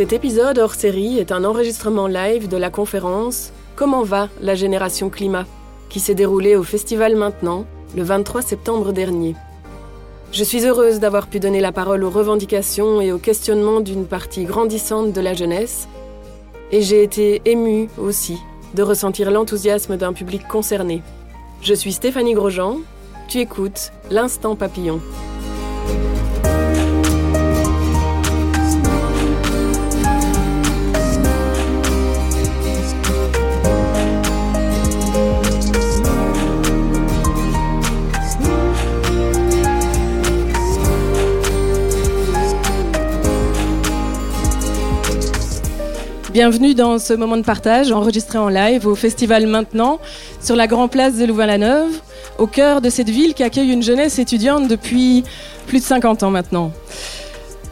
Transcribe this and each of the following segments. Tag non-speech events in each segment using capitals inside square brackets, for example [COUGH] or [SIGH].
Cet épisode hors série est un enregistrement live de la conférence Comment va la génération climat qui s'est déroulée au Festival Maintenant le 23 septembre dernier. Je suis heureuse d'avoir pu donner la parole aux revendications et aux questionnements d'une partie grandissante de la jeunesse, et j'ai été émue aussi de ressentir l'enthousiasme d'un public concerné. Je suis Stéphanie Grosjean, tu écoutes L'Instant Papillon. Bienvenue dans ce moment de partage enregistré en live au festival Maintenant sur la Grand Place de Louvain-la-Neuve, au cœur de cette ville qui accueille une jeunesse étudiante depuis plus de 50 ans maintenant.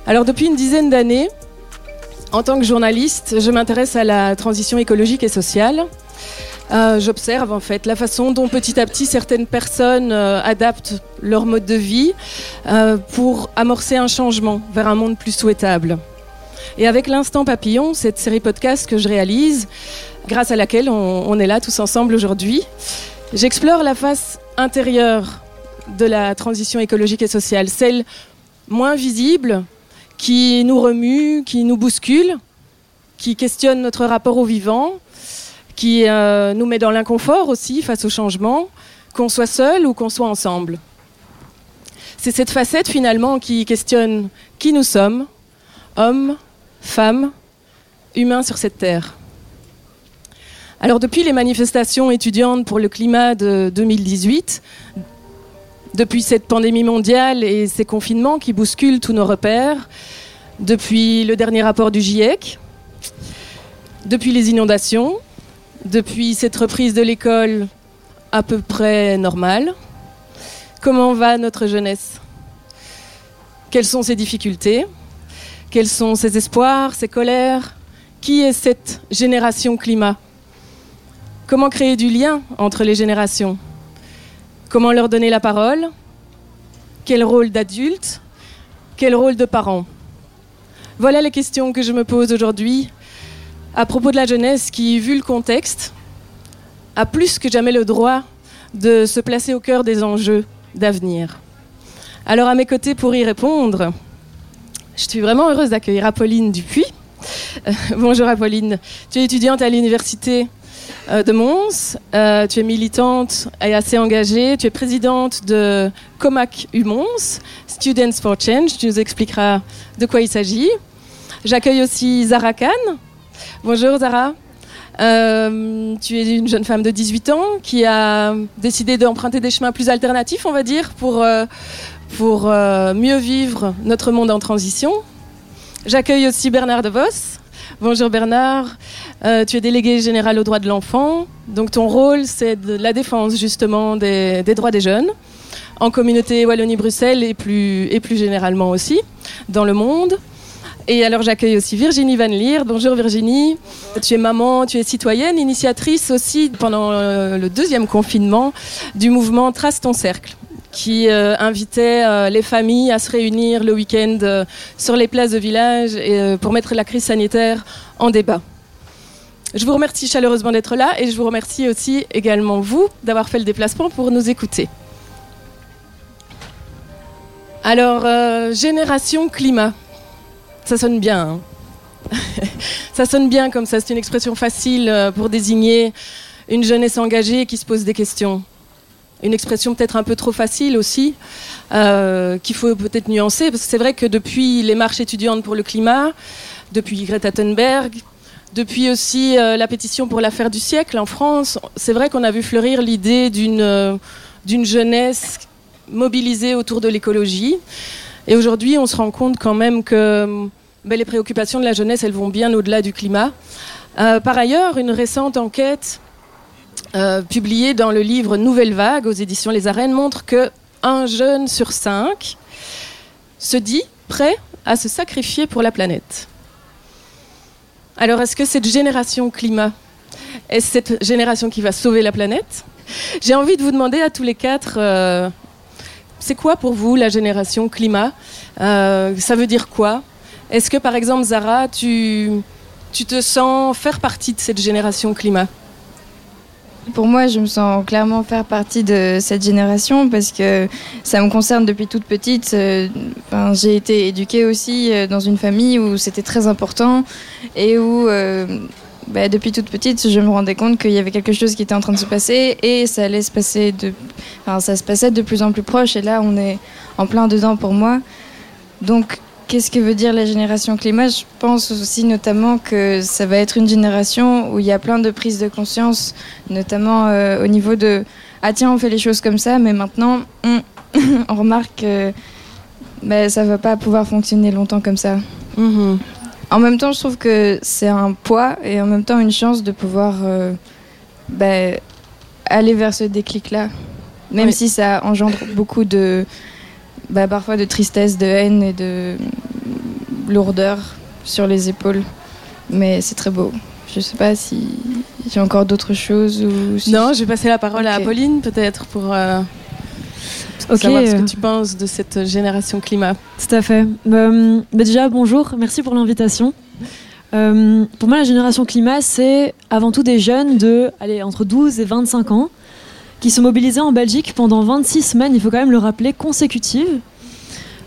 Alors depuis une dizaine d'années, en tant que journaliste, je m'intéresse à la transition écologique et sociale. Euh, J'observe en fait la façon dont petit à petit certaines personnes euh, adaptent leur mode de vie euh, pour amorcer un changement vers un monde plus souhaitable. Et avec l'Instant Papillon, cette série podcast que je réalise, grâce à laquelle on, est là tous ensemble aujourd'hui, j'explore la face intérieure de la transition écologique et sociale, celle moins visible, qui nous remue, qui nous bouscule, qui questionne notre rapport au vivant, qui euh, nous met dans l'inconfort aussi face au changement, qu'on soit seul ou qu'on soit ensemble. C'est cette facette finalement qui questionne qui nous sommes, hommes, femmes, humains sur cette terre. Alors depuis les manifestations étudiantes pour le climat de 2018, depuis cette pandémie mondiale et ces confinements qui bousculent tous nos repères, depuis le dernier rapport du GIEC, depuis les inondations, depuis cette reprise de l'école à peu près normale, comment va notre jeunesse? Quelles sont ses difficultés? Quels sont ses espoirs, ses colères? Qui est cette génération climat? Comment créer du lien entre les générations? Comment leur donner la parole? Quel rôle d'adulte? Quel rôle de parent? Voilà les questions que je me pose aujourd'hui à propos de la jeunesse qui, vu le contexte, a plus que jamais le droit de se placer au cœur des enjeux d'avenir. Alors à mes côtés pour y répondre, je suis vraiment heureuse d'accueillir Apolline Dupuis. Euh, [LAUGHS] bonjour Apolline. Tu es étudiante à l'université euh, de Mons. Euh, tu es militante et assez engagée. Tu es présidente de COMAC UMons, Students for Change. Tu nous expliqueras de quoi il s'agit. J'accueille aussi Zara Khan. Bonjour Zara. tu es une jeune femme de 18 ans qui a décidé d'emprunter des chemins plus alternatifs, on va dire, pour, pour euh, mieux vivre notre monde en transition. J'accueille aussi Bernard De Vos. Bonjour Bernard, euh, tu es délégué général aux droits de l'enfant. Donc ton rôle, c'est de la défense justement des, droits des jeunes en communauté Wallonie-Bruxelles et plus, et plus généralement aussi dans le monde. Et alors j'accueille aussi Virginie Van Leer. Bonjour Virginie. Tu es maman, tu es citoyenne, initiatrice aussi pendant euh, le deuxième confinement du mouvement Trace ton cercle qui euh, invitait euh, les familles à se réunir le week-end euh, sur les places de village et, pour mettre la crise sanitaire en débat. Je vous remercie chaleureusement d'être là et je vous remercie aussi également vous d'avoir fait le déplacement pour nous écouter. Alors, génération climat, ça sonne bien. Hein. [LAUGHS] ça sonne bien comme ça, c'est une expression facile pour désigner une jeunesse engagée qui se pose des questions une expression peut-être un peu trop facile aussi, euh, qu'il faut peut-être nuancer, parce que c'est vrai que depuis les marches étudiantes pour le climat, depuis Greta Thunberg, depuis aussi euh, la pétition pour l'affaire du siècle en France, c'est vrai qu'on a vu fleurir l'idée d'une euh, d'une jeunesse mobilisée autour de l'écologie. Et aujourd'hui, on se rend compte quand même que ben, les préoccupations de la jeunesse, elles vont bien au-delà du climat. par ailleurs, une récente enquête euh, publié dans le livre Nouvelle Vague aux éditions Les Arènes, montre que un jeune sur cinq se dit prêt à se sacrifier pour la planète. Alors, est-ce que cette génération climat est cette génération qui va sauver la planète? J'ai envie de vous demander à tous les quatre, euh, c'est quoi pour vous la génération climat? Euh, Ça veut dire quoi? Est-ce que par exemple, Zara, tu, tu te sens faire partie de cette génération climat? Pour moi, je me sens clairement faire partie de cette génération parce que ça me concerne depuis toute petite. Euh, j'ai été éduquée aussi euh, dans une famille où c'était très important et où euh, bah, depuis toute petite, je me rendais compte qu'il y avait quelque chose qui était en train de se passer et ça allait se passer de, ça se passait de plus en plus proche. Et là, on est en plein dedans pour moi. Donc, Qu'est-ce que veut dire la génération climat? Je pense aussi notamment que ça va être une génération où il y a plein de prises de conscience, notamment euh, au niveau de ah tiens on fait les choses comme ça, mais maintenant on, [LAUGHS] remarque que ben, ça va pas pouvoir fonctionner longtemps comme ça. Mm-hmm. En même temps, je trouve que c'est un poids et en même temps une chance de pouvoir euh, ben, aller vers ce déclic-là, même si ça engendre beaucoup de bah, parfois de tristesse, de haine et de lourdeur sur les épaules. Mais c'est très beau. Je sais pas si j'ai encore d'autres choses ou. Non, je vais passer la parole à Apolline peut-être pour. Euh, savoir ce que tu penses de cette génération climat. Tout à fait. Euh, bah, déjà, bonjour, merci pour l'invitation. Euh, pour moi, la génération climat, c'est avant tout des jeunes de allez, entre 12 et 25 ans qui se mobilisaient en Belgique pendant 26 semaines, il faut quand même le rappeler, consécutives.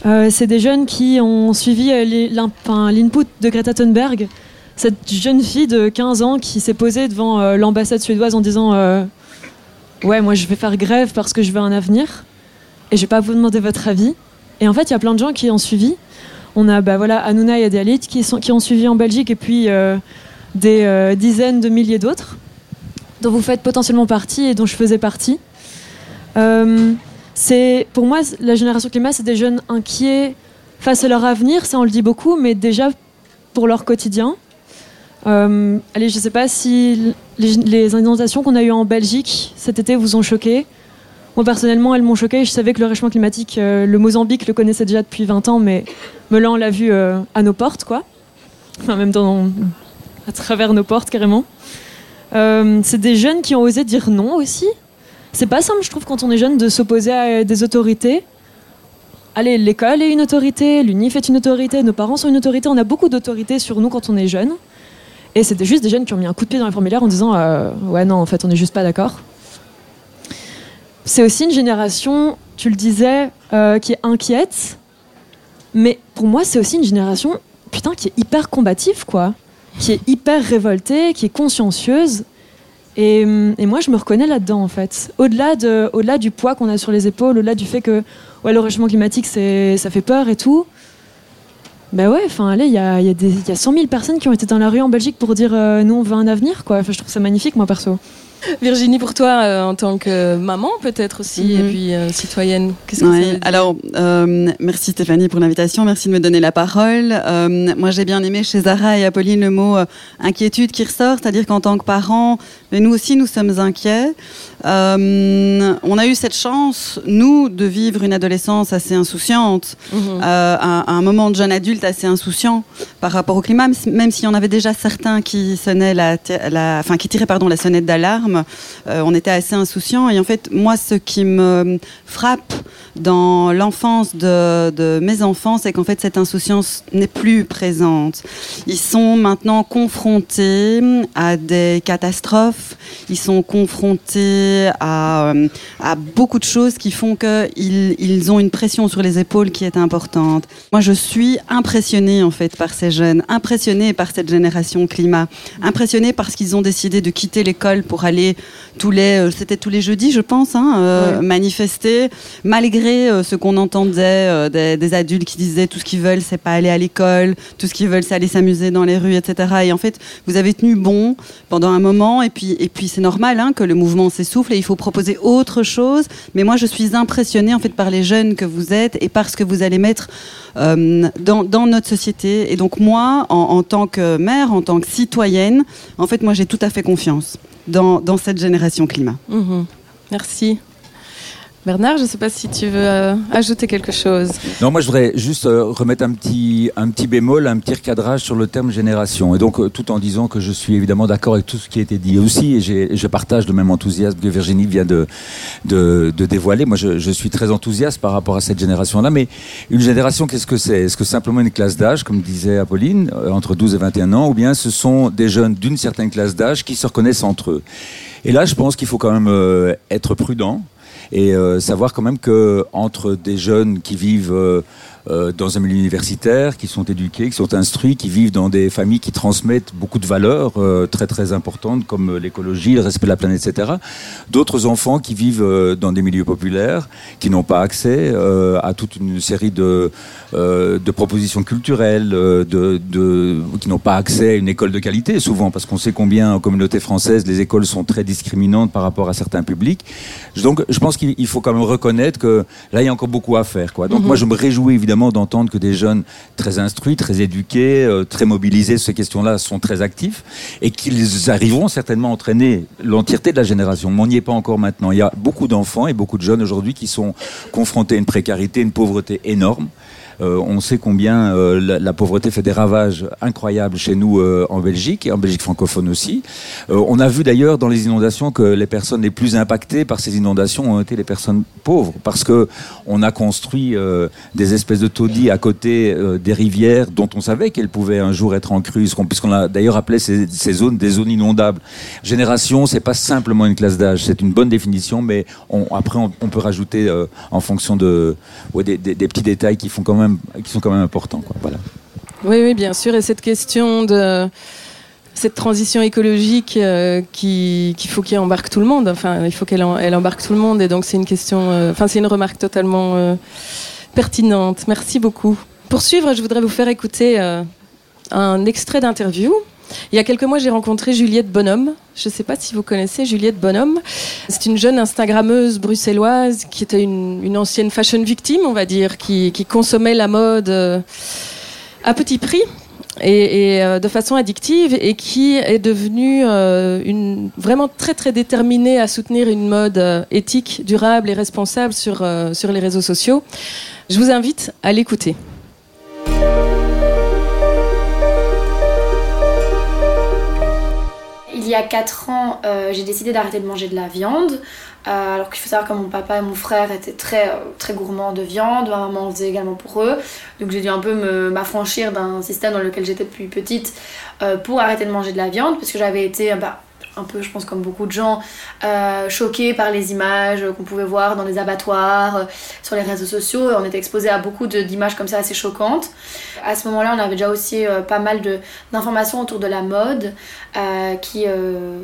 Euh, c'est des jeunes qui ont suivi euh, l'input de Greta Thunberg, cette jeune fille de 15 ans qui s'est posée devant euh, l'ambassade suédoise en disant Ouais, moi je vais faire grève parce que je veux un avenir et je vais pas vous demander votre avis. Et en fait, il y a plein de gens qui ont suivi. On a bah, voilà, Hanouna et sont, qui ont suivi en Belgique et puis des dizaines de milliers d'autres dont vous faites potentiellement partie et dont je faisais partie. Euh, pour moi la génération climat, c'est des jeunes inquiets face à leur avenir, ça on le dit beaucoup, mais déjà pour leur quotidien. Euh, allez, je ne sais pas si les, inondations qu'on a eues en Belgique cet été vous ont choqué. Moi personnellement, elles m'ont choqué. Je savais que le réchauffement climatique, euh, le Mozambique le connaissait déjà depuis 20 ans, mais là on l'a vu à nos portes, quoi. Enfin, même dans, à travers nos portes carrément. Euh, c'est des jeunes qui ont osé dire non aussi. C'est pas simple, je trouve, quand on est jeune, de s'opposer à des autorités. Allez, l'école est une autorité, l'UNIF est une autorité, nos parents sont une autorité, on a beaucoup d'autorités sur nous quand on est jeune. Et c'était juste des jeunes qui ont mis un coup de pied dans les formulaires en disant euh, Ouais, non, en fait, on n'est juste pas d'accord. C'est aussi une génération, tu le disais, euh, qui est inquiète. Mais pour moi, c'est aussi une génération, putain, qui est hyper combative, quoi qui est hyper révoltée, qui est consciencieuse. Et, moi, je me reconnais là-dedans, en fait. Au-delà de, au -delà du poids qu'on a sur les épaules, au-delà du fait que ouais, le réchauffement climatique, ça fait peur et tout. Ben ouais, enfin, il y a, y, y a 100 000 personnes qui ont été dans la rue en Belgique pour dire euh, nous, on veut un avenir, quoi. Enfin, je trouve ça magnifique, moi, perso. [LAUGHS] Virginie, pour toi, euh, en tant que maman peut-être aussi, et mhm. puis euh, citoyenne, qu'est-ce que ouais, Alors, euh, merci Stéphanie pour l'invitation, merci de me donner la parole. moi, j'ai bien aimé chez Zara et Apolline le mot inquiétude qui ressort, c'est-à-dire qu'en tant que parents, mais nous aussi, nous sommes inquiets. on a eu cette chance, nous, de vivre une adolescence assez insouciante, mhm. un, un, moment de jeune adulte assez insouciant par rapport au climat, même s'il y en avait déjà certains qui sonnaient la, la enfin, qui tiraient pardon la sonnette d'alarme euh, on était assez insouciants. Et en fait, moi, ce qui me frappe dans l'enfance de, mes enfants, c'est qu'en fait, cette insouciance n'est plus présente. Ils sont maintenant confrontés à des catastrophes. Ils sont confrontés à, euh, beaucoup de choses qui font qu'ils ils ont une pression sur les épaules qui est importante. Moi, je suis impressionnée, en fait, par ces jeunes, impressionnée par cette génération climat, impressionnée parce qu'ils ont décidé de quitter l'école pour aller tous les, euh, c'était tous les jeudis, je pense, hein, euh, manifester, malgré ce qu'on entendait des, adultes qui disaient tout ce qu'ils veulent, c'est pas aller à l'école, tout ce qu'ils veulent, c'est aller s'amuser dans les rues, etc. Et en fait, vous avez tenu bon pendant un moment, et puis, et puis c'est normal hein, que le mouvement s'essouffle et il faut proposer autre chose. Mais moi, je suis impressionnée en fait par les jeunes que vous êtes et par ce que vous allez mettre dans, dans, notre société. Et donc moi, en, tant que mère, en tant que citoyenne, en fait, moi, j'ai tout à fait confiance dans, cette génération climat. Mhm. Merci. Bernard, je ne sais pas si tu veux euh, ajouter quelque chose. Non, moi je voudrais juste euh, remettre un petit, un petit bémol, un petit recadrage sur le terme génération. Et donc, euh, tout en disant que je suis évidemment d'accord avec tout ce qui a été dit aussi, et je partage le même enthousiasme que Virginie vient de, de, dévoiler. Moi, je, suis très enthousiaste par rapport à cette génération-là. Mais une génération, qu'est-ce que c'est? Est-ce que simplement une classe d'âge, comme disait Apolline, entre 12 et 21 ans, ou bien ce sont des jeunes d'une certaine classe d'âge qui se reconnaissent entre eux? Et là, je pense qu'il faut quand même être prudent et euh, savoir quand même que entre des jeunes qui vivent euh, dans un milieu universitaire, qui sont éduqués, qui sont instruits, qui vivent dans des familles qui transmettent beaucoup de valeurs euh, très très importantes comme l'écologie, le respect de la planète, etc. D'autres enfants qui vivent euh, dans des milieux populaires, qui n'ont pas accès à toute une série de, de propositions culturelles, de, de qui n'ont pas accès à une école de qualité souvent, parce qu'on sait combien en communauté française les écoles sont très discriminantes par rapport à certains publics. Donc je pense qu'il faut quand même reconnaître que là il y a encore beaucoup à faire. Quoi. Donc mm-hmm. moi je me réjouis évidemment d'entendre que des jeunes très instruits, très éduqués, euh, très mobilisés sur ces questions-là sont très actifs et qu'ils arriveront certainement à entraîner l'entièreté de la génération. Mais on n'y est pas encore maintenant. Il y a beaucoup d'enfants et beaucoup de jeunes aujourd'hui qui sont confrontés à une précarité, une pauvreté énorme. Euh, on sait combien euh, la, pauvreté fait des ravages incroyables chez nous euh, en Belgique et en Belgique francophone aussi. on a vu d'ailleurs dans les inondations que les personnes les plus impactées par ces inondations ont été les personnes pauvres parce que on a construit des espèces de taudis à côté des rivières dont on savait qu'elles pouvaient un jour être en crue, puisqu'on a d'ailleurs appelé ces, zones des zones inondables. Génération, c'est pas simplement une classe d'âge, c'est une bonne définition, mais après on, peut rajouter en fonction de des petits détails qui font quand même qui sont quand même importants. Oui, bien sûr. Et cette question de cette transition écologique euh, qu'il qui faut qu'elle embarque tout le monde. Enfin, il faut qu'elle elle embarque tout le monde. Et donc, c'est une question. Euh, enfin, c'est une remarque totalement euh, pertinente. Merci beaucoup. Pour suivre, je voudrais vous faire écouter un extrait d'interview il y a quelques mois, j'ai rencontré Juliette Bonhomme. Je ne sais pas si vous connaissez Juliette Bonhomme. C'est une jeune Instagrammeuse bruxelloise qui était une, ancienne fashion victime, on va dire, qui, consommait la mode euh, à petit prix et, euh, de façon addictive et qui est devenue euh, vraiment très très déterminée à soutenir une mode éthique, durable et responsable sur, sur les réseaux sociaux. Je vous invite à l'écouter. Y a 4 ans, euh, j'ai décidé d'arrêter de manger de la viande. Euh, alors qu'il faut savoir que mon papa et mon frère étaient très, euh, très gourmands de viande, ma maman en faisait également pour eux. Donc j'ai dû un peu m'affranchir d'un système dans lequel j'étais depuis petite pour arrêter de manger de la viande, parce que j'avais été bah, un peu, je pense, comme beaucoup de gens, euh, choqués par les images qu'on pouvait voir dans les abattoirs, euh, sur les réseaux sociaux. On était exposé à beaucoup d'images comme ça assez choquantes. À ce moment-là, on avait déjà aussi euh, pas mal d'informations autour de la mode qui,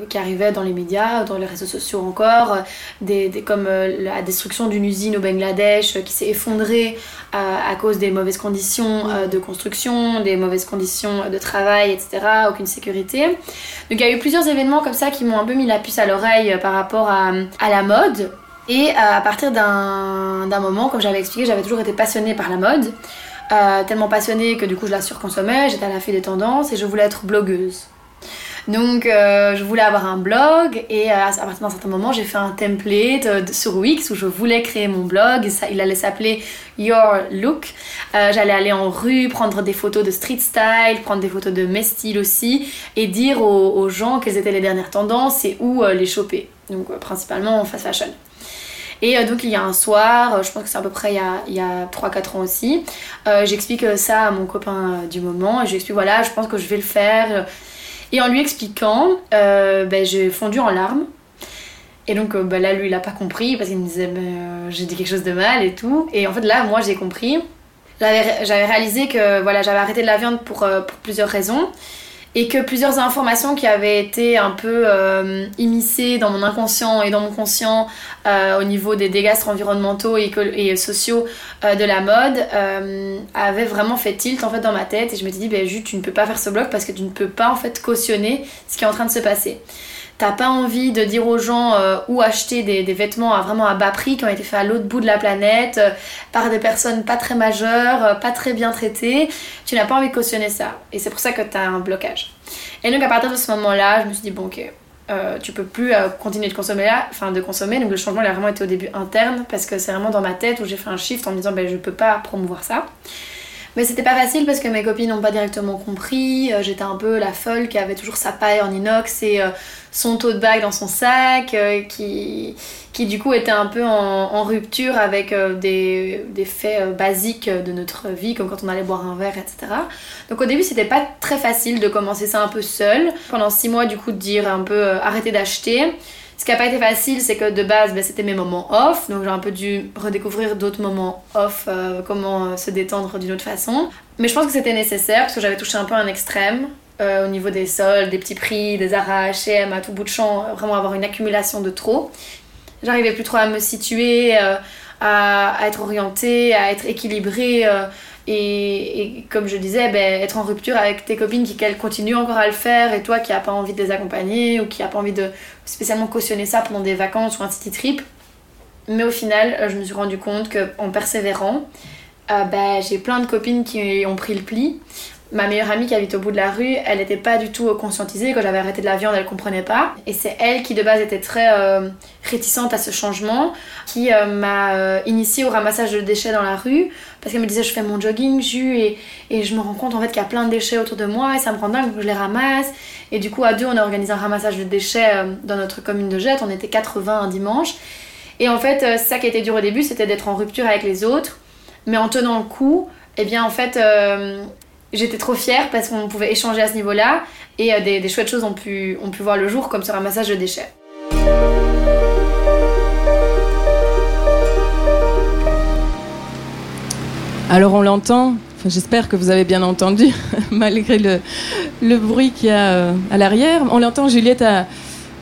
qui arrivaient dans les médias, dans les réseaux sociaux encore, des, des comme la destruction d'une usine au Bangladesh qui s'est effondrée à cause des mauvaises conditions de construction, des mauvaises conditions de travail, etc., aucune sécurité. Donc il y a eu plusieurs événements comme ça qui m'ont un peu mis la puce à l'oreille euh, par rapport à, la mode. Et euh, à partir d'un moment, comme j'avais expliqué, j'avais toujours été passionnée par la mode. Euh, tellement passionnée que du coup je la surconsommais, j'étais à la file des tendances et je voulais être blogueuse. Donc je voulais avoir un blog et à partir d'un certain moment j'ai fait un template sur Wix où je voulais créer mon blog. ça, il allait s'appeler Your Look. Euh, j'allais aller en rue, prendre des photos de street style, prendre des photos de mes styles aussi, et dire aux, gens quelles étaient les dernières tendances et où euh, les choper. Donc euh, principalement en fast fashion. Et donc il y a un soir, je pense que c'est à peu près il y a, 3-4 ans aussi, j'explique ça à mon copain du moment, et je lui explique voilà, je pense que je vais le faire. Et en lui expliquant, ben, j'ai fondu en larmes. Et donc euh, bah, là, lui, il a pas compris parce qu'il me disait euh, j'ai dit quelque chose de mal et tout. Et en fait, là, moi, j'ai compris. J'avais réalisé que voilà, j'avais arrêté de la viande pour, euh, pour, plusieurs raisons et que plusieurs informations qui avaient été un peu immiscées dans mon inconscient et dans mon conscient au niveau des désastres environnementaux et, sociaux de la mode avaient vraiment fait tilt en fait dans ma tête. Et je me suis dit ben, tu ne peux pas faire ce blog parce que tu ne peux pas en fait cautionner ce qui est en train de se passer t'as pas envie de dire aux gens euh, où acheter des, vêtements à vraiment à bas prix qui ont été faits à l'autre bout de la planète euh, par des personnes pas très majeures, euh, pas très bien traitées, tu n'as pas envie de cautionner ça. Et c'est pour ça que t'as un blocage. Et donc à partir de ce moment-là, je me suis dit bon ok, tu peux plus continuer de consommer là, enfin de consommer. Donc le changement il a vraiment été au début interne parce que c'est vraiment dans ma tête où j'ai fait un shift en me disant ben je peux pas promouvoir ça. Mais c'était pas facile parce que mes copines n'ont pas directement compris. Euh, j'étais un peu la folle qui avait toujours sa paille en inox et euh, son taux de bague dans son sac, euh, qui, du coup était un peu en, rupture avec des, faits basiques de notre vie, comme quand on allait boire un verre, etc. Donc au début, c'était pas très facile de commencer ça un peu seul. Pendant six mois, du coup, de dire un peu arrêter d'acheter. Ce qui n'a pas été facile, c'est que de base, ben, c'était mes moments off, donc j'ai un peu dû redécouvrir d'autres moments off, euh, comment euh, se détendre d'une autre façon. Mais je pense que c'était nécessaire parce que j'avais touché un peu un extrême euh, au niveau des soldes, des petits prix, des Zara, H&M, à tout bout de champ, vraiment avoir une accumulation de trop. J'arrivais plus trop à me situer, à, être orientée, à être équilibrée. Et, comme je disais, ben, être en rupture avec tes copines qui continuent encore à le faire et toi qui n'as pas envie de les accompagner ou qui n'as pas envie de spécialement cautionner ça pendant des vacances ou un city trip. Mais au final, euh, je me suis rendu compte qu'en persévérant, euh, ben, j'ai plein de copines qui ont pris le pli ma meilleure amie qui habite au bout de la rue, elle n'était pas du tout conscientisée. Quand j'avais arrêté de la viande, elle comprenait pas. Et c'est elle qui de base était très euh, réticente à ce changement, qui euh, m'a euh, initiée au ramassage de déchets dans la rue. Parce qu'elle me disait, je fais mon jogging, jus, et, et je me rends compte en fait qu'il y a plein de déchets autour de moi, et ça me rend dingue que je les ramasse. Et du coup, à deux, on a organisé un ramassage de déchets dans notre commune de Jette. On était 80 un dimanche. Et en fait, ça qui était dur au début, c'était d'être en rupture avec les autres. Mais en tenant le coup, eh bien en fait, j'étais trop fière parce qu'on pouvait échanger à ce niveau-là et euh, des, chouettes choses ont pu, ont pu voir le jour comme ce ramassage de déchets. Alors on l'entend, j'espère que vous avez bien entendu, [LAUGHS] malgré le, le bruit qu'il y a euh, à l'arrière. On l'entend, Juliette a,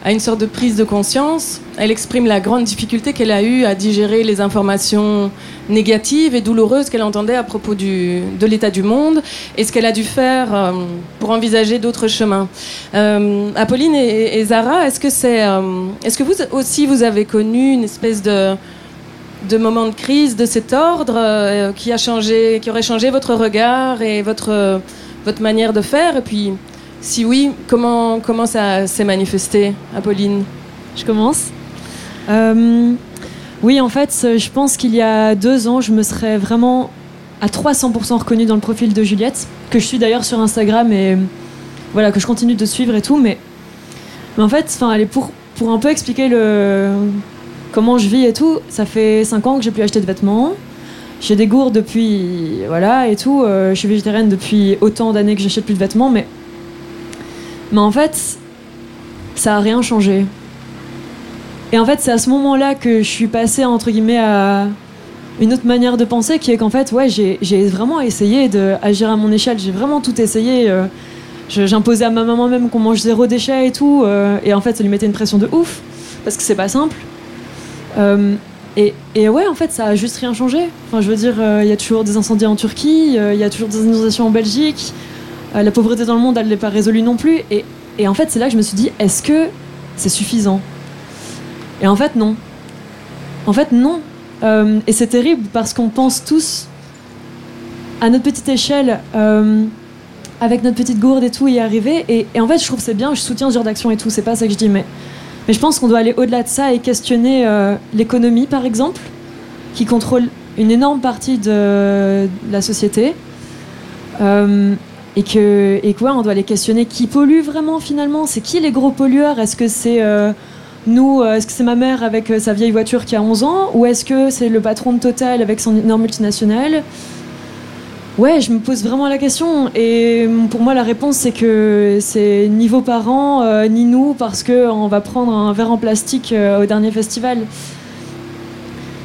à une sorte de prise de conscience. Elle exprime la grande difficulté qu'elle a eue à digérer les informations négatives et douloureuses qu'elle entendait à propos de l'état du monde et ce qu'elle a dû faire euh, pour envisager d'autres chemins. Euh, Apolline et, Zara, est-ce que, c'est, euh, est-ce que vous aussi vous avez connu une espèce de, de moment de crise de cet ordre qui, a changé, qui aurait changé votre regard et votre, votre manière de faire? Et puis si oui, comment, comment ça s'est manifesté, Apolline? Je commence. Euh, oui, en fait, je pense qu'il y a deux ans, je me serais vraiment à 300% reconnue dans le profil de Juliette, que je suis d'ailleurs sur Instagram et voilà, que je continue de suivre et tout. Mais, mais en fait, pour, pour un peu expliquer le, comment je vis et tout, ça fait 5 ans que j'ai plus acheté de vêtements. J'ai des gourdes depuis, voilà, et tout. Euh, je suis végétarienne depuis autant d'années que j'achète plus de vêtements, mais mais en fait, ça a rien changé. Et en fait, c'est à ce moment-là que je suis passée, entre guillemets, à une autre manière de penser, qui est qu'en fait, ouais, j'ai vraiment essayé d'agir à mon échelle. J'ai vraiment tout essayé. Euh, j'imposais à ma maman même qu'on mange zéro déchet et tout. Euh, et en fait, ça lui mettait une pression de ouf, parce que c'est pas simple. Euh, et, et, ouais, en fait, ça a juste rien changé. Enfin, je veux dire, il y a toujours des incendies en Turquie, il y a toujours des inondations en Belgique. Euh, la pauvreté dans le monde, elle n'est pas résolue non plus. Et, en fait, c'est là que je me suis dit, est-ce que c'est suffisant? Et en fait, non. En fait, non. Euh, et c'est terrible parce qu'on pense tous à notre petite échelle, euh, avec notre petite gourde et tout, y arriver. Et, en fait, je trouve c'est bien, je soutiens ce genre d'action et tout, c'est pas ça que je dis, mais, mais je pense qu'on doit aller au-delà de ça et questionner l'économie, par exemple, qui contrôle une énorme partie de la société et que et quoi on doit les questionner. Qui pollue vraiment finalement? C'est qui les gros pollueurs? Est-ce que c'est euh, nous euh, est-ce que c'est ma mère avec euh, sa vieille voiture qui a 11 ans? Ou est-ce que c'est le patron de Total avec son énorme multinationale? Ouais je me pose vraiment la question. Et pour moi la réponse c'est que c'est ni vos parents ni nous parce que on va prendre un verre en plastique au dernier festival.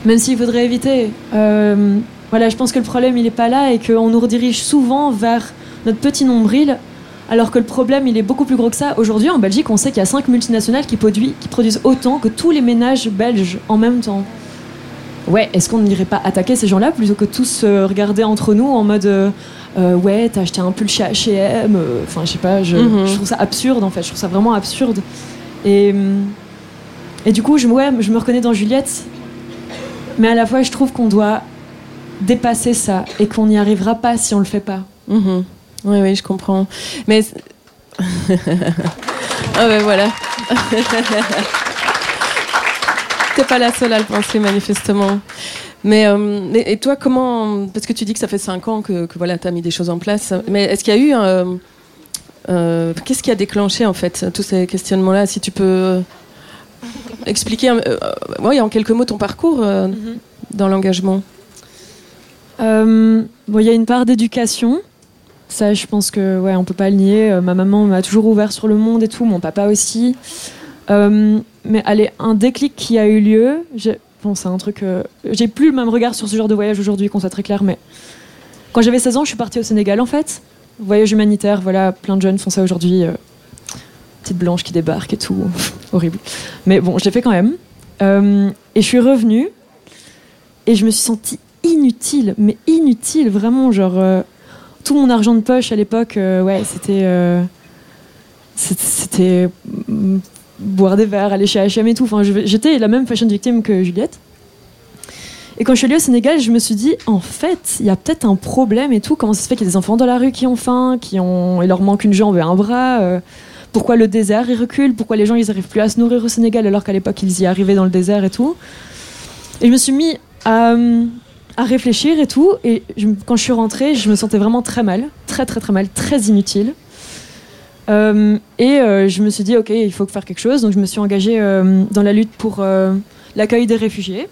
Même s'il faudrait éviter. Voilà je pense que le problème il est pas là et qu'on nous redirige souvent vers notre petit nombril, alors que le problème, il est beaucoup plus gros que ça. Aujourd'hui, en Belgique, on sait qu'il y a 5 multinationales qui, qui produisent autant que tous les ménages belges en même temps. Ouais, est-ce qu'on n'irait pas attaquer ces gens-là plutôt que tous euh, regarder entre nous en mode euh, euh, ouais, t'as acheté un pull chez H&M Enfin, je sais pas, je, mhm. je, trouve ça absurde en fait. Je trouve ça vraiment absurde. Et, et du coup, je, ouais, je me reconnais dans Juliette, mais à la fois, je trouve qu'on doit dépasser ça et qu'on n'y arrivera pas si on le fait pas. Mhm. Oui, oui, je comprends. Mais. [LAUGHS] ah ben voilà. [LAUGHS] T'es pas la seule à le penser manifestement. Mais, euh, et toi, comment Parce que tu dis que ça fait 5 ans que, que voilà, tu as mis des choses en place. Mais est-ce qu'il y a eu un, euh, Qu'est-ce qui a déclenché en fait tous ces questionnements-là Si tu peux expliquer, euh, en quelques mots, ton parcours mm-hmm. dans l'engagement? bon, il y a une part d'éducation. Ça, je pense que ouais, on peut pas le nier. ma maman m'a toujours ouvert sur le monde et tout, mon papa aussi. mais allez, un déclic qui a eu lieu. Bon, c'est un truc. Euh, j'ai plus le même regard sur ce genre de voyage aujourd'hui, qu'on soit très clair, mais quand j'avais 16 ans, je suis partie au Sénégal en fait. Voyage humanitaire, voilà, plein de jeunes font ça aujourd'hui. Euh, petite blanche qui débarque et tout, [LAUGHS] horrible. Mais bon, je l'ai fait quand même. Euh, et je suis revenue et je me suis sentie inutile, mais inutile, vraiment, genre. Tout mon argent de poche à l'époque, ouais, c'était. c'était boire des verres, aller chez H&M et tout. Enfin, j'étais la même fashion victime que Juliette. Et quand je suis allée au Sénégal, je me suis dit, en fait, il y a peut-être un problème et tout. Comment ça se fait qu'il y a des enfants dans la rue qui ont faim, qui ont, il leur manque une jambe et un bras euh, Pourquoi le désert il recule Pourquoi les gens ils arrivent plus à se nourrir au Sénégal alors qu'à l'époque ils y arrivaient dans le désert et tout Et je me suis mis à, à réfléchir et tout. Et quand je suis rentrée, je me sentais vraiment très mal, très très très mal, très inutile. Euh, et euh, je me suis dit, ok, il faut faire quelque chose. Donc je me suis engagée euh, dans la lutte pour l'accueil des réfugiés.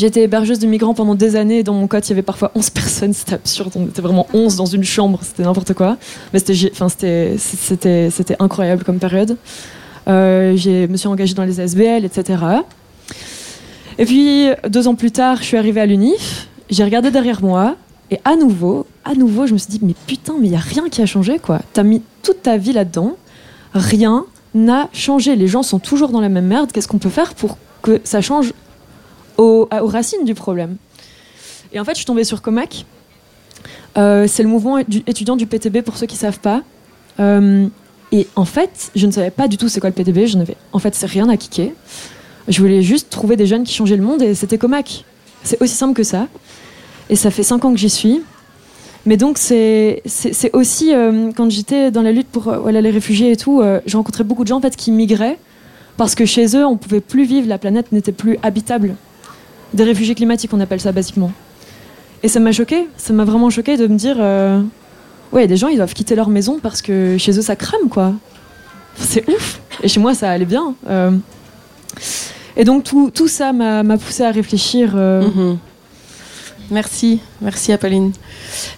Été hébergeuse de migrants pendant des années. Dans mon code, il y avait parfois 11 [LAUGHS] personnes. C'était absurde. On était vraiment 11 dans une chambre. C'était n'importe quoi. Mais c'était incroyable comme période. je me suis engagée dans les SBL, etc. Et puis, deux ans plus tard, je suis arrivée à l'UNIF. J'ai regardé derrière moi. Et à nouveau, à nouveau, je me suis dit, mais putain, mais il n'y a rien qui a changé, quoi. T'as mis toute ta vie là-dedans, rien n'a changé. Les gens sont toujours dans la même merde. Qu'est-ce qu'on peut faire pour que ça change aux, racines du problème? Et en fait, je suis tombée sur Comac. Euh, c'est le mouvement étudiant du PTB pour ceux qui ne savent pas. Euh, et en fait, je ne savais pas du tout c'est quoi le PTB. Je n'avais, en fait, rien à kicker. Je voulais juste trouver des jeunes qui changeaient le monde et c'était Comac. C'est aussi simple que ça. Et ça fait cinq ans que j'y suis. Mais donc, c'est aussi, euh, quand j'étais dans la lutte pour euh, les réfugiés et tout, euh, j'ai beaucoup de gens en fait, qui migraient parce que chez eux, on pouvait plus vivre, la planète n'était plus habitable. Des réfugiés climatiques, on appelle ça basiquement. Et ça m'a choqué, ça m'a vraiment choqué de me dire ouais, des gens, ils doivent quitter leur maison parce que chez eux, ça crame, quoi. C'est ouf. Et chez moi, ça allait bien. Et donc, tout, tout ça m'a poussé à réfléchir. Mm-hmm. Merci, merci Apolline.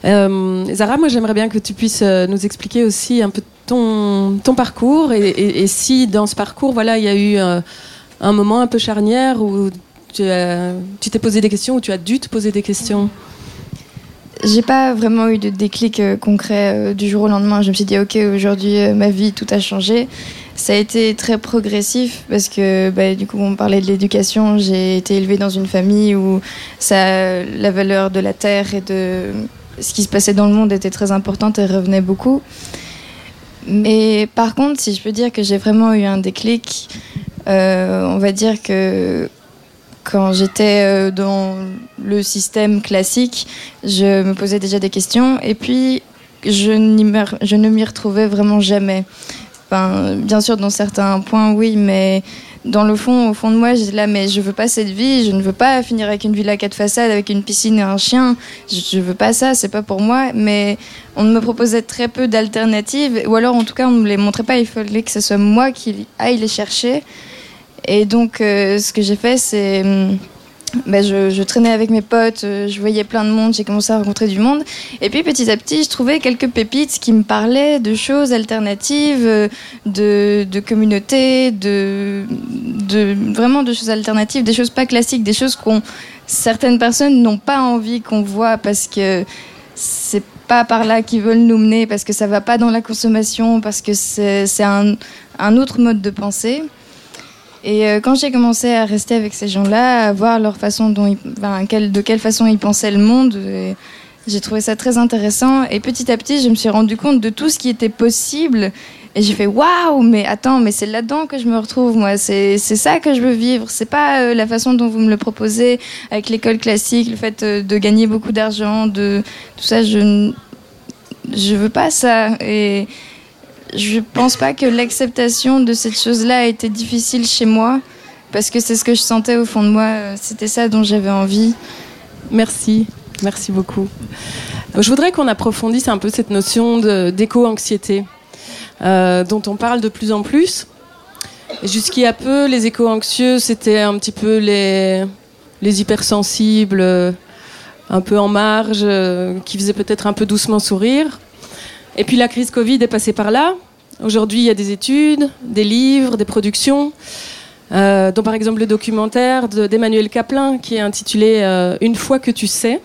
Euh, Zara, moi j'aimerais bien que tu puisses euh, nous expliquer aussi un peu ton, ton parcours et, si dans ce parcours, voilà, il y a eu euh, un moment un peu charnière où tu t'es posé des questions, où tu as dû te poser des questions? J'ai pas vraiment eu de déclic concret du jour au lendemain. Je me suis dit, ok, aujourd'hui, ma vie, tout a changé ça a été très progressif parce que bah, du coup on parlait de l'éducation. J'ai été élevée dans une famille où la valeur de la terre et de ce qui se passait dans le monde était très importante et revenait beaucoup. Mais par contre, si je peux dire que j'ai vraiment eu un déclic, euh, on va dire que quand j'étais euh, dans le système classique, je me posais déjà des questions et puis je ne m'y retrouvais vraiment jamais bien sûr, dans certains points, oui, mais dans le fond, au fond de moi, j'ai là, mais je veux pas cette vie, je ne veux pas finir avec une villa quatre façades, avec une piscine et un chien. Je, ne veux pas ça, c'est pas pour moi. Mais on me proposait très peu d'alternatives, ou alors en tout cas, on ne me les montrait pas. Il fallait que ce soit moi qui aille les chercher. Et donc, euh, ce que j'ai fait, c'est hum, bah, je, traînais avec mes potes, euh, je voyais plein de monde, j'ai commencé à rencontrer du monde. Et puis petit à petit, je trouvais quelques pépites qui me parlaient de choses alternatives, euh, de, communautés, de, de, vraiment de choses alternatives, des choses pas classiques, des choses qu'on certaines personnes n'ont pas envie qu'on voit parce que c'est pas par là qu'ils veulent nous mener, parce que ça va pas dans la consommation, parce que c'est un, un autre mode de pensée. Et euh, quand j'ai commencé à rester avec ces gens-là, à voir leur façon dont ils, de quelle façon ils pensaient le monde, euh, j'ai trouvé ça très intéressant. Et petit à petit, je me suis rendu compte de tout ce qui était possible. Et j'ai fait waouh, mais attends, mais c'est là-dedans que je me retrouve, moi. C'est ça que je veux vivre. C'est pas euh, la façon dont vous me le proposez avec l'école classique, le fait de gagner beaucoup d'argent, de tout ça. Je je veux pas ça. Et je pense pas que l'acceptation de cette chose-là a été difficile chez moi, parce que c'est ce que je sentais au fond de moi, c'était ça dont j'avais envie. Merci, merci beaucoup. Je voudrais qu'on approfondisse un peu cette notion d'éco-anxiété, euh, dont on parle de plus en plus. Jusqu'il y a peu, les éco-anxieux, c'était un petit peu les, les hypersensibles, un peu en marge, euh, qui faisaient peut-être un peu doucement sourire. Et puis la crise Covid est passée par là. Aujourd'hui, il y a des études, des livres, des productions, euh, dont par exemple le documentaire d'Emmanuel Caplin qui est intitulé euh, Une fois que tu sais.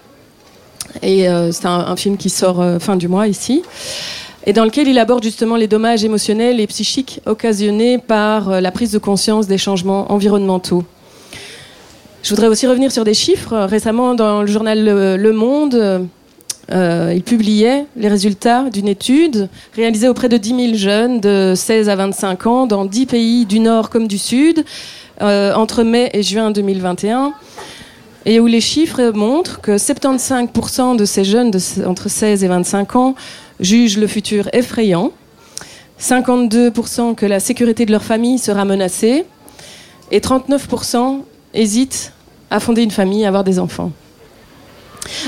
Et euh, c'est un, film qui sort fin du mois ici. Et dans lequel il aborde justement les dommages émotionnels et psychiques occasionnés par la prise de conscience des changements environnementaux. Je voudrais aussi revenir sur des chiffres. Récemment, dans le journal Le Monde, euh, il publiait les résultats d'une étude réalisée auprès de 10 000 jeunes de 16 à 25 ans dans 10 pays du Nord comme du Sud euh, entre mai et juin 2021 et où les chiffres montrent que 75% de ces jeunes de, entre 16 et 25 ans jugent le futur effrayant, 52% que la sécurité de leur famille sera menacée et 39% hésitent à fonder une famille, à avoir des enfants.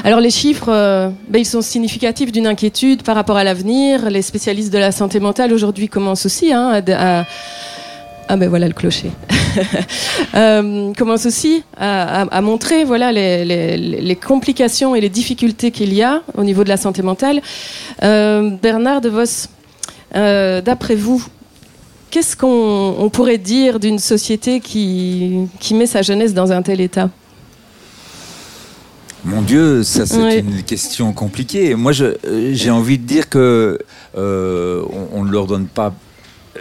Alors les chiffres, euh, ben, ils sont significatifs d'une inquiétude par rapport à l'avenir. Les spécialistes de la santé mentale aujourd'hui commencent aussi hein, à, ah ben voilà le clocher. [LAUGHS] euh, commence aussi à, montrer les, complications et les difficultés qu'il y a au niveau de la santé mentale. Euh, Bernard De Vos, d'après vous, qu'est-ce qu'on pourrait dire d'une société qui met sa jeunesse dans un tel état? Mon Dieu, ça c'est une question compliquée. Moi, euh, j'ai envie de dire que euh, on ne leur donne pas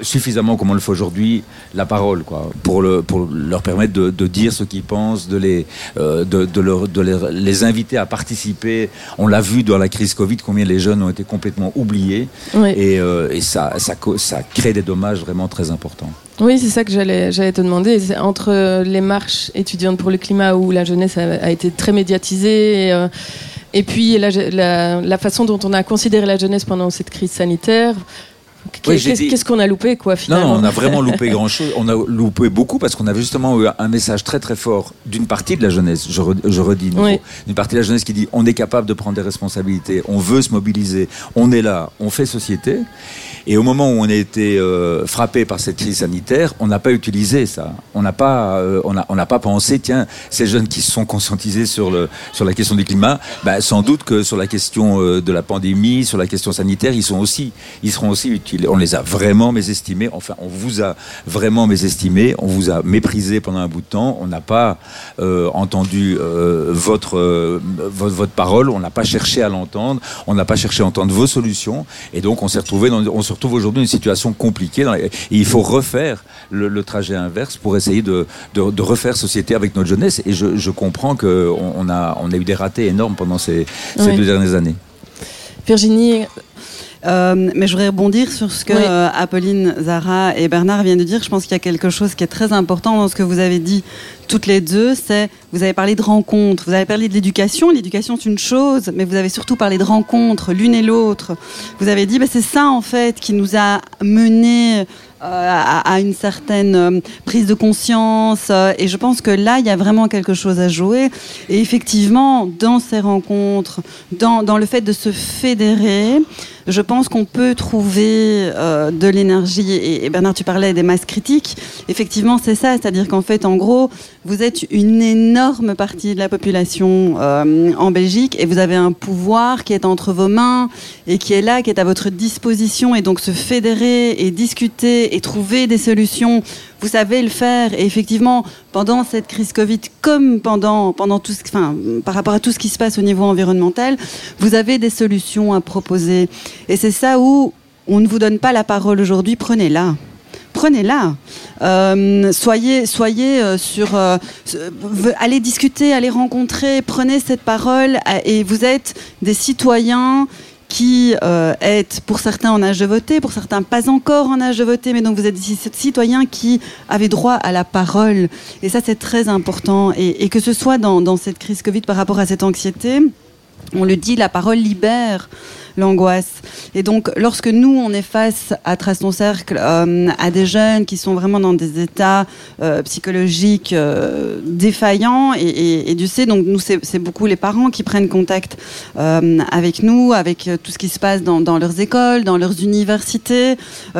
suffisamment, comme on le fait aujourd'hui, la parole, quoi, pour, le, pour leur permettre de, de dire ce qu'ils pensent, de, les, euh, de, de, leur, de les, les, inviter à participer. On l'a vu dans la crise Covid, combien les jeunes ont été complètement oubliés. Oui. Et, euh, et ça, ça, ça, crée des dommages vraiment très importants. Oui, c'est ça que j'allais te demander. Entre les marches étudiantes pour le climat où la jeunesse a, a été très médiatisée, et, euh, et puis la, la, la, façon dont on a considéré la jeunesse pendant cette crise sanitaire, Qu'est-ce qu'on a loupé, quoi, finalement Non, on a vraiment loupé [LAUGHS] grand-chose. On a loupé beaucoup parce qu'on avait justement eu un message très très fort d'une partie de la jeunesse, je, re, je redis, oui. une partie de la jeunesse qui dit on est capable de prendre des responsabilités, on veut se mobiliser, on est là, on fait société. Et au moment où on a été euh, frappé par cette crise sanitaire, on n'a pas utilisé ça. On n'a pas, euh, on a, pas pensé, tiens, ces jeunes qui se sont conscientisés sur le sur la question du climat, bah, sans doute que sur la question euh, de la pandémie, sur la question sanitaire, ils sont aussi, ils seront aussi utiles. On les a vraiment mésestimés. Enfin, on vous a vraiment mésestimés. On vous a méprisé pendant un bout de temps. On n'a pas entendu votre, votre votre parole. On n'a pas cherché à l'entendre. On n'a pas cherché à entendre vos solutions. Et donc, on s'est retrouvé dans, on se retrouve aujourd'hui une situation compliquée. Dans et il faut refaire le, le, trajet inverse pour essayer de, de, de, refaire société avec notre jeunesse. Et je, je comprends qu'on on a, on a eu des ratés énormes pendant ces, ces oui. deux dernières années. Virginie, euh, mais je voudrais rebondir sur ce que Oui. euh, Apolline, Zara et Bernard viennent de dire. Je pense qu'il y a quelque chose qui est très important dans ce que vous avez dit toutes les deux. C'est vous avez parlé de rencontres, vous avez parlé de l'éducation. L'éducation c'est une chose, mais vous avez surtout parlé de rencontres l'une et l'autre. Vous avez dit bah, c'est ça en fait qui nous a mené à, à, une certaine euh, prise de conscience. euh, et je pense que là, il y a vraiment quelque chose à jouer. Et effectivement, dans ces rencontres, dans, dans le fait de se fédérer, je pense qu'on peut trouver euh, de l'énergie. Et, Bernard, tu parlais des masses critiques. Effectivement, c'est ça. C'est-à-dire qu'en fait, en gros, vous êtes une énorme partie de la population euh, en Belgique et vous avez un pouvoir qui est entre vos mains et qui est là, qui est à votre disposition. Et donc, se fédérer et discuter et trouver des solutions, vous savez le faire. Et effectivement, pendant cette crise Covid, comme pendant, pendant tout ce, enfin, par rapport à tout ce qui se passe au niveau environnemental, vous avez des solutions à proposer. Et c'est ça où on ne vous donne pas la parole aujourd'hui, prenez-la prenez-la. Euh, soyez, soyez euh, sur, euh, allez discuter, allez rencontrer, prenez cette parole et vous êtes des citoyens qui euh, pour certains en âge de voter, pour certains pas encore en âge de voter, mais donc vous êtes des citoyens qui avez droit à la parole. Et ça, c'est très important. Et, et, que ce soit dans, dans cette crise Covid par rapport à cette anxiété, on le dit, la parole libère l'angoisse. Et donc, lorsque nous, on est face à Trace ton cercle, euh, à des jeunes qui sont vraiment dans des états euh, psychologiques euh, défaillants, et, tu sais, donc nous, c'est beaucoup les parents qui prennent contact avec nous, avec tout ce qui se passe dans, dans leurs écoles, dans leurs universités,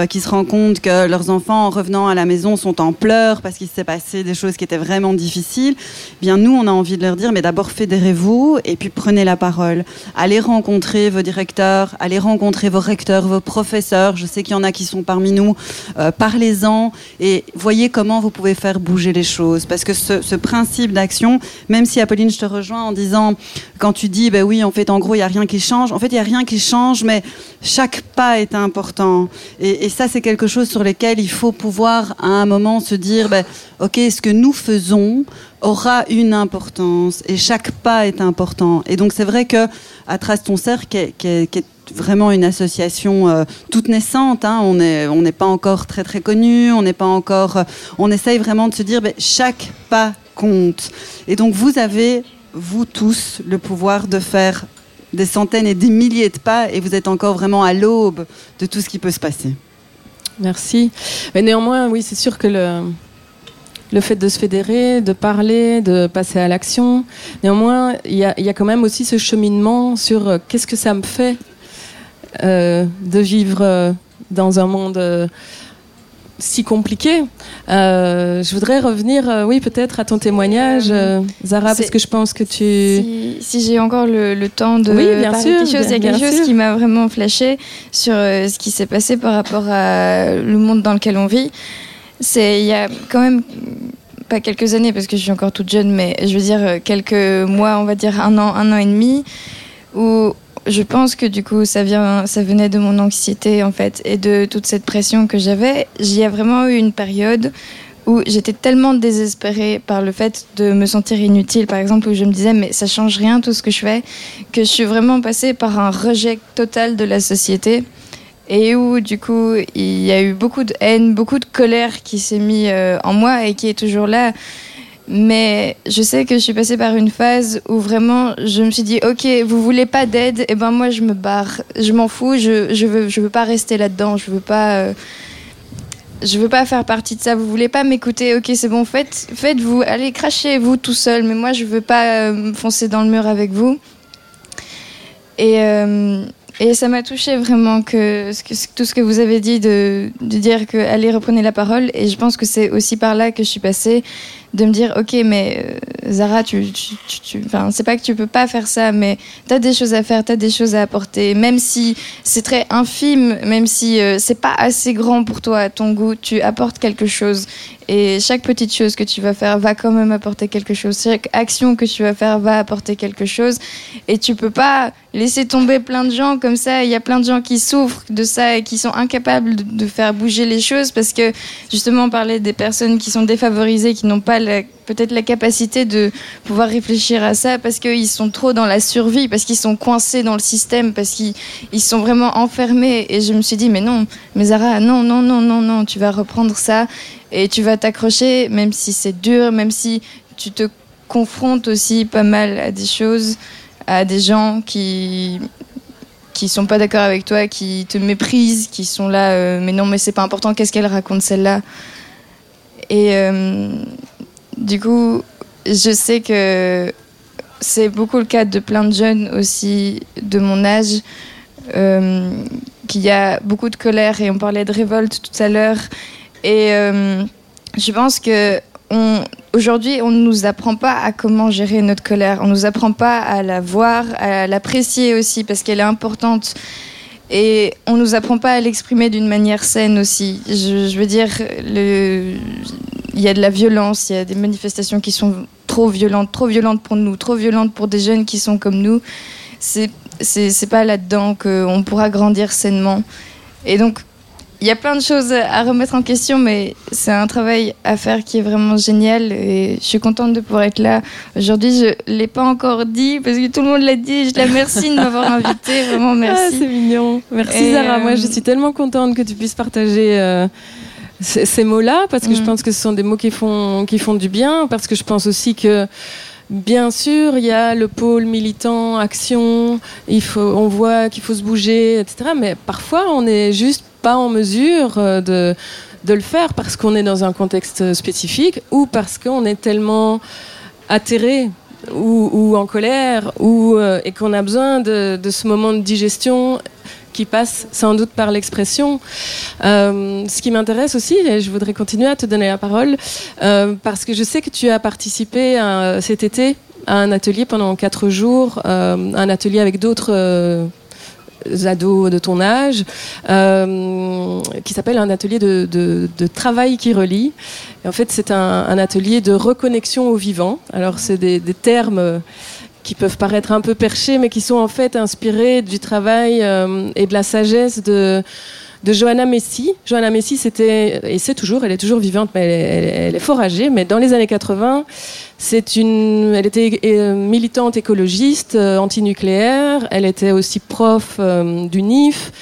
qui se rendent compte que leurs enfants, en revenant à la maison, sont en pleurs parce qu'il s'est passé des choses qui étaient vraiment difficiles. Eh bien, nous, on a envie de leur dire, mais d'abord, fédérez-vous, et puis prenez la parole. Allez rencontrer vos directeurs allez rencontrer vos recteurs, vos professeurs. Je sais qu'il y en a qui sont parmi nous. Euh, parlez-en et voyez comment vous pouvez faire bouger les choses. Parce que ce, principe d'action, même si Apolline, je te rejoins en disant, quand tu dis, ben oui, en fait, en gros, il n'y a rien qui change. En fait, il n'y a rien qui change, mais chaque pas est important. Et, ça, c'est quelque chose sur lequel il faut pouvoir, à un moment, se dire, ben, OK, ce que nous faisons aura une importance et chaque pas est important. Et donc, c'est vrai que à Trace ton cercle, qui est, vraiment une association euh, toute naissante. Hein, on n'est on n'est pas encore très très connu, on n'est pas encore. Euh, on essaye vraiment de se dire, ben, chaque pas compte. Et donc vous avez vous tous le pouvoir de faire des centaines et des milliers de pas, et vous êtes encore vraiment à l'aube de tout ce qui peut se passer. Merci. Mais néanmoins, oui, c'est sûr que le le fait de se fédérer, de parler, de passer à l'action. Néanmoins, il y, a, quand même aussi ce cheminement sur euh, qu'est-ce que ça me fait euh, de vivre euh, dans un monde si compliqué. je voudrais revenir, oui, peut-être à ton témoignage, Zara, parce que je pense que tu. Si, j'ai encore le, temps de oui, bien sûr, quelque chose, il y a quelque chose qui m'a vraiment flashé sur ce qui s'est passé par rapport à le monde dans lequel on vit. C'est il y a quand même pas quelques années parce que je suis encore toute jeune, mais je veux dire quelques mois, on va dire un an, un an et demi, où je pense que du coup ça vient, ça venait de mon anxiété en fait et de toute cette pression que j'avais. J'y a vraiment eu une période où j'étais tellement désespérée par le fait de me sentir inutile, par exemple, où je me disais mais ça change rien tout ce que je fais, que je suis vraiment passée par un rejet total de la société et où du coup il y a eu beaucoup de haine, beaucoup de colère qui s'est mis euh, en moi et qui est toujours là. Mais je sais que je suis passée par une phase où vraiment je me suis dit ok vous voulez pas d'aide et eh ben moi je me barre. Je m'en fous je, je veux je veux pas rester là dedans je veux pas euh, je veux pas faire partie de ça. Vous voulez pas m'écouter? Ok c'est bon faites faites vous allez cracher vous tout seul. Mais moi je veux pas euh, foncer dans le mur avec vous. Et et ça m'a touché vraiment que, tout ce que vous avez dit de, de dire que allez reprenez la parole. Et je pense que c'est aussi par là que je suis passée de me dire ok mais euh, Zara tu, tu, tu, c'est pas que tu peux pas faire ça mais tu as des choses à faire tu as des choses à apporter. Même si c'est très infime même si euh, c'est pas assez grand pour toi à ton goût tu apportes quelque chose. Et chaque petite chose que tu vas faire va quand même apporter quelque chose. Chaque action que tu vas faire va apporter quelque chose. Et tu peux pas laisser tomber plein de gens comme ça. Il y a plein de gens qui souffrent de ça et qui sont incapables de, de faire bouger les choses parce que justement on parlait des personnes qui sont défavorisées qui n'ont pas peut-être la capacité de pouvoir réfléchir à ça parce qu'ils sont trop dans la survie, parce qu'ils sont coincés dans le système, parce qu'ils sont vraiment enfermés. Et je me suis dit, mais non, mais Zara, non, non, non, non, non, tu vas reprendre ça et tu vas t'accrocher, même si c'est dur, même si tu te confrontes aussi pas mal à des choses, à des gens qui qui sont pas d'accord avec toi, qui te méprisent, qui sont là, euh, mais non, mais c'est pas important, qu'est-ce qu'elle raconte celle-là? Et euh, du coup, je sais que c'est beaucoup le cas de plein de jeunes aussi de mon âge, euh, qu'il y a beaucoup de colère et on parlait de révolte tout à l'heure. Et euh, je pense que aujourd'hui, on ne nous apprend pas à comment gérer notre colère. On ne nous apprend pas à la voir, à l'apprécier aussi parce qu'elle est importante. Et on nous apprend pas à l'exprimer d'une manière saine aussi. Je, veux dire, il y a de la violence, il y a des manifestations qui sont trop violentes, trop violentes pour nous, trop violentes pour des jeunes qui sont comme nous. C'est c'est pas là-dedans qu'on pourra grandir sainement. Et donc, il y a plein de choses à remettre en question, mais c'est un travail à faire qui est vraiment génial et je suis contente de pouvoir être là. Aujourd'hui, je ne l'ai pas encore dit parce que tout le monde l'a dit. Je la remercie de m'avoir [LAUGHS] invitée, vraiment merci. Ah, c'est mignon. Merci Zara. Moi, je euh, suis tellement contente que tu puisses partager. Euh, ces mots-là, parce que je mm. pense que ce sont des mots qui font, qui font du bien, parce que je pense aussi que Bien sûr, il y a le pôle militant, action, il faut, on voit qu'il faut se bouger, etc. Mais parfois, on n'est juste pas en mesure euh, de, de le faire parce qu'on est dans un contexte spécifique ou parce qu'on est tellement atterré ou, en colère ou, euh, et qu'on a besoin de, de, ce moment de digestion qui passe sans doute par l'expression. Euh, ce qui m'intéresse aussi, et je voudrais continuer à te donner la parole, euh, parce que je sais que tu as participé à, cet été à un atelier pendant quatre jours, euh, un atelier avec d'autres ados de ton âge, qui s'appelle un atelier de, travail qui relie. En fait, c'est un, atelier de reconnexion au vivant. Alors, c'est des termes qui peuvent paraître un peu perchés, mais qui sont en fait inspirés du travail euh, et de la sagesse de, Johanna Messi. Johanna Messi, c'était, et c'est toujours, elle est toujours vivante, mais elle, est âgée, mais dans les années 80, c'est une, elle était euh, militante écologiste, euh, antinucléaire, elle était aussi prof du NIF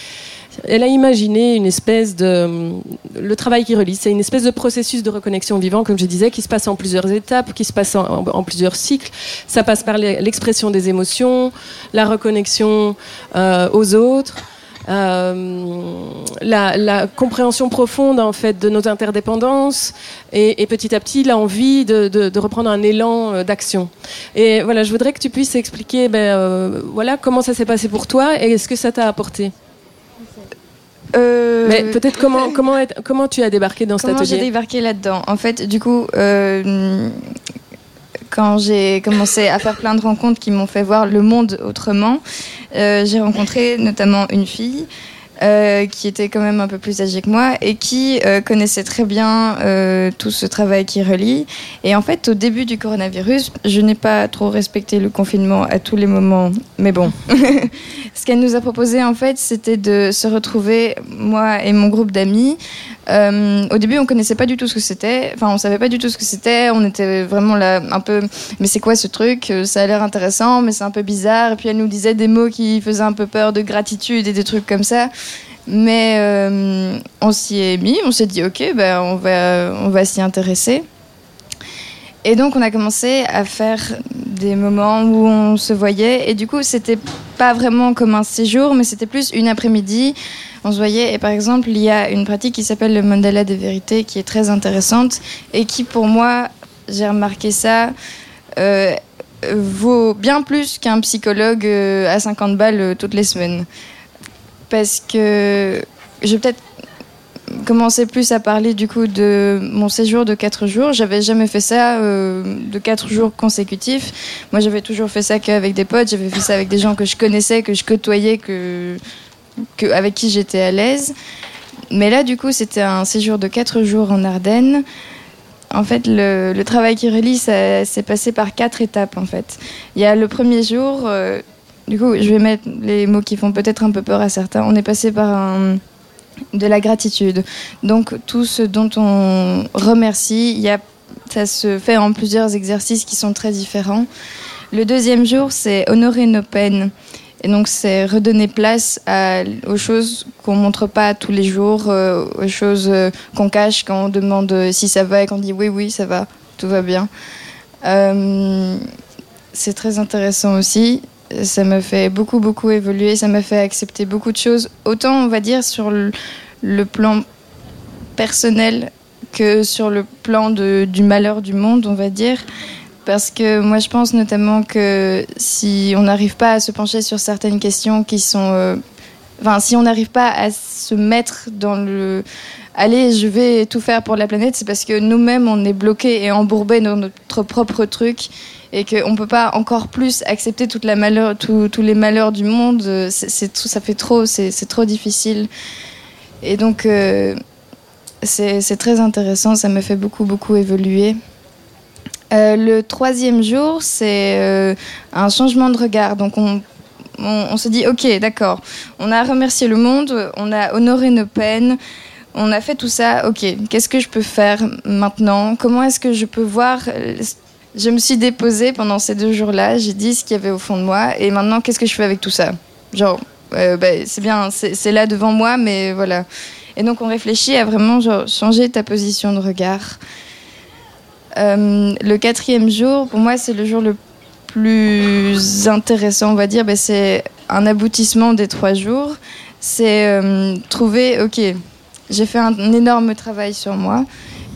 elle a imaginé une espèce de. Le travail qui relie, c'est une espèce de processus de reconnexion vivant, comme je disais, qui se passe en plusieurs étapes, qui se passe en, plusieurs cycles. Ça passe par l'expression des émotions, la reconnexion euh, aux autres. Euh, la, compréhension profonde en fait de nos interdépendances et, petit à petit l'envie de, de, reprendre un élan euh, d'action. Et voilà, je voudrais que tu puisses expliquer, ben, voilà, comment ça s'est passé pour toi et ce que ça t'a apporté. Euh, Mais peut-être comment, [LAUGHS] comment, comment tu as débarqué dans cet atelier Comment j'ai débarqué là-dedans? En fait, du coup, euh, quand j'ai commencé à faire plein de rencontres qui m'ont fait voir le monde autrement, euh, j'ai rencontré notamment une fille euh, qui était quand même un peu plus âgée que moi et qui euh, connaissait très bien euh, tout ce travail qui relie. Et en fait, au début du coronavirus, je n'ai pas trop respecté le confinement à tous les moments, mais bon. [LAUGHS] ce qu'elle nous a proposé, en fait, c'était de se retrouver, moi et mon groupe d'amis. Au début, on connaissait pas du tout ce que c'était. Enfin, on savait pas du tout ce que c'était. On était vraiment là, un peu. Mais c'est quoi ce truc? Ça a l'air intéressant, mais c'est un peu bizarre. Et puis elle nous disait des mots qui faisaient un peu peur de gratitude et des trucs comme ça. Mais euh, on s'y est mis, on s'est dit ok, ben, on va, on va s'y intéresser. Et donc on a commencé à faire des moments où on se voyait. Et du coup, c'était pas vraiment comme un séjour, mais c'était plus une après-midi. On se voyait. Et par exemple, il y a une pratique qui s'appelle le mandala des vérités, qui est très intéressante et qui, pour moi, j'ai remarqué ça, euh, vaut bien plus qu'un psychologue euh, à 50 balles toutes les semaines parce que je vais peut-être commencer plus à parler du coup de mon séjour de 4 jours. J'avais jamais fait ça euh, de 4 jours consécutifs. Moi, j'avais toujours fait ça qu'avec des potes. J'avais fait ça avec des gens que je connaissais, que je côtoyais, que, avec qui j'étais à l'aise. Mais là, du coup, c'était un séjour de 4 jours en Ardennes. En fait, le, le travail qui relie, ça s'est passé par quatre étapes. En fait, il y a le premier jour. Euh, du coup, je vais mettre les mots qui font peut-être un peu peur à certains. On est passé par de la gratitude. Donc, tout ce dont on remercie, il y a, ça se fait en plusieurs exercices qui sont très différents. Le deuxième jour, c'est honorer nos peines. Et donc, c'est redonner place aux choses qu'on montre pas tous les jours, euh, aux choses euh, qu'on cache quand on demande si ça va et qu'on dit oui, oui, ça va, tout va bien. Euh, c'est très intéressant aussi ça m'a fait beaucoup, beaucoup évoluer, ça m'a fait accepter beaucoup de choses, autant on va dire sur le, plan personnel que sur le plan du malheur du monde, on va dire. Parce que moi, je pense notamment que si on n'arrive pas à se pencher sur certaines questions qui sont... Euh, enfin, si on n'arrive pas à se mettre dans le... Allez, je vais tout faire pour la planète, c'est parce que nous-mêmes, on est bloqués et embourbés dans notre propre truc et qu'on ne peut pas encore plus accepter toute la malheur, tous les malheurs du monde. C'est, ça fait trop, c'est, trop difficile. Et donc, euh, c'est, très intéressant, ça me fait beaucoup, beaucoup évoluer. Euh, le troisième jour, c'est euh, un changement de regard. Donc, on, se dit, ok, d'accord, on a remercié le monde, on a honoré nos peines, on a fait tout ça, ok, qu'est-ce que je peux faire maintenant? Comment est-ce que je peux voir? Je me suis déposée pendant ces deux jours-là, j'ai dit ce qu'il y avait au fond de moi, et maintenant, qu'est-ce que je fais avec tout ça? Genre, euh, bah, c'est bien, c'est là devant moi, mais voilà. Et donc, on réfléchit à vraiment changer ta position de regard. Euh, le quatrième jour, pour moi, c'est le jour le plus intéressant, on va dire. Ben, c'est un aboutissement des trois jours. C'est euh, trouver, ok, j'ai fait un, énorme travail sur moi.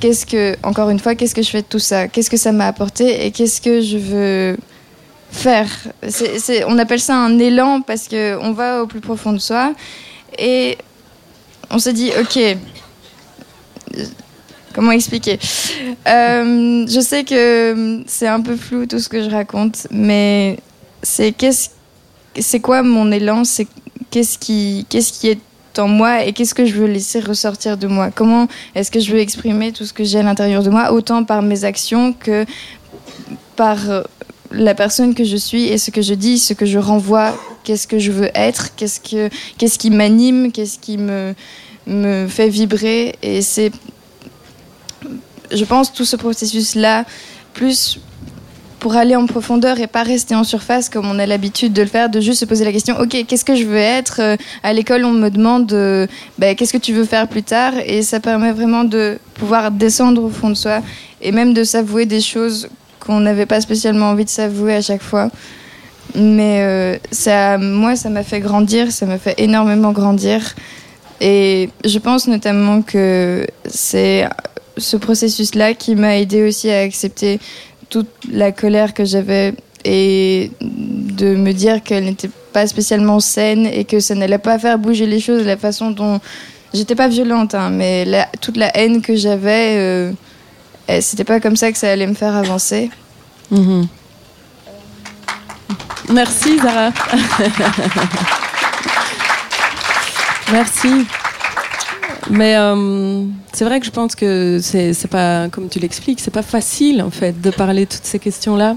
Qu'est-ce que, encore une fois, qu'est-ce que je fais de tout ça? Qu'est-ce que ça m'a apporté et qu'est-ce que je veux faire? On appelle ça un élan parce qu'on va au plus profond de soi et on se dit, ok, comment expliquer euh, Je sais que c'est un peu flou tout ce que je raconte, mais c'est qu'est-ce, c'est quoi mon élan? C'est qu'est-ce qui, qu'est-ce qui est en moi et qu'est-ce que je veux laisser ressortir de moi? Comment est-ce que je veux exprimer tout ce que j'ai à l'intérieur de moi, autant par mes actions que par la personne que je suis et ce que je dis, ce que je renvoie, qu'est-ce que je veux être, qu'est-ce, que, qu'est-ce qui m'anime, qu'est-ce qui me, me fait vibrer? Et c'est, je pense, tout ce processus-là, plus pour aller en profondeur et pas rester en surface comme on a l'habitude de le faire, de juste se poser la question, ok, qu'est-ce que je veux être? Euh, À l'école, on me demande, euh, ben, qu'est-ce que tu veux faire plus tard? Et ça permet vraiment de pouvoir descendre au fond de soi et même de s'avouer des choses qu'on n'avait pas spécialement envie de s'avouer à chaque fois. Mais euh, ça, moi, ça m'a fait grandir, ça m'a fait énormément grandir. Et je pense notamment que c'est ce processus-là qui m'a aidé aussi à accepter toute la colère que j'avais et de me dire qu'elle n'était pas spécialement saine et que ça n'allait pas faire bouger les choses de la façon dont j'étais pas violente hein, mais toute la haine que j'avais euh, eh, c'était pas comme ça que ça allait me faire avancer. Mhm. merci Zara. [LAUGHS] Merci mais euh, c'est vrai que je pense que c'est pas, comme tu l'expliques, c'est pas facile en fait de parler toutes ces questions-là.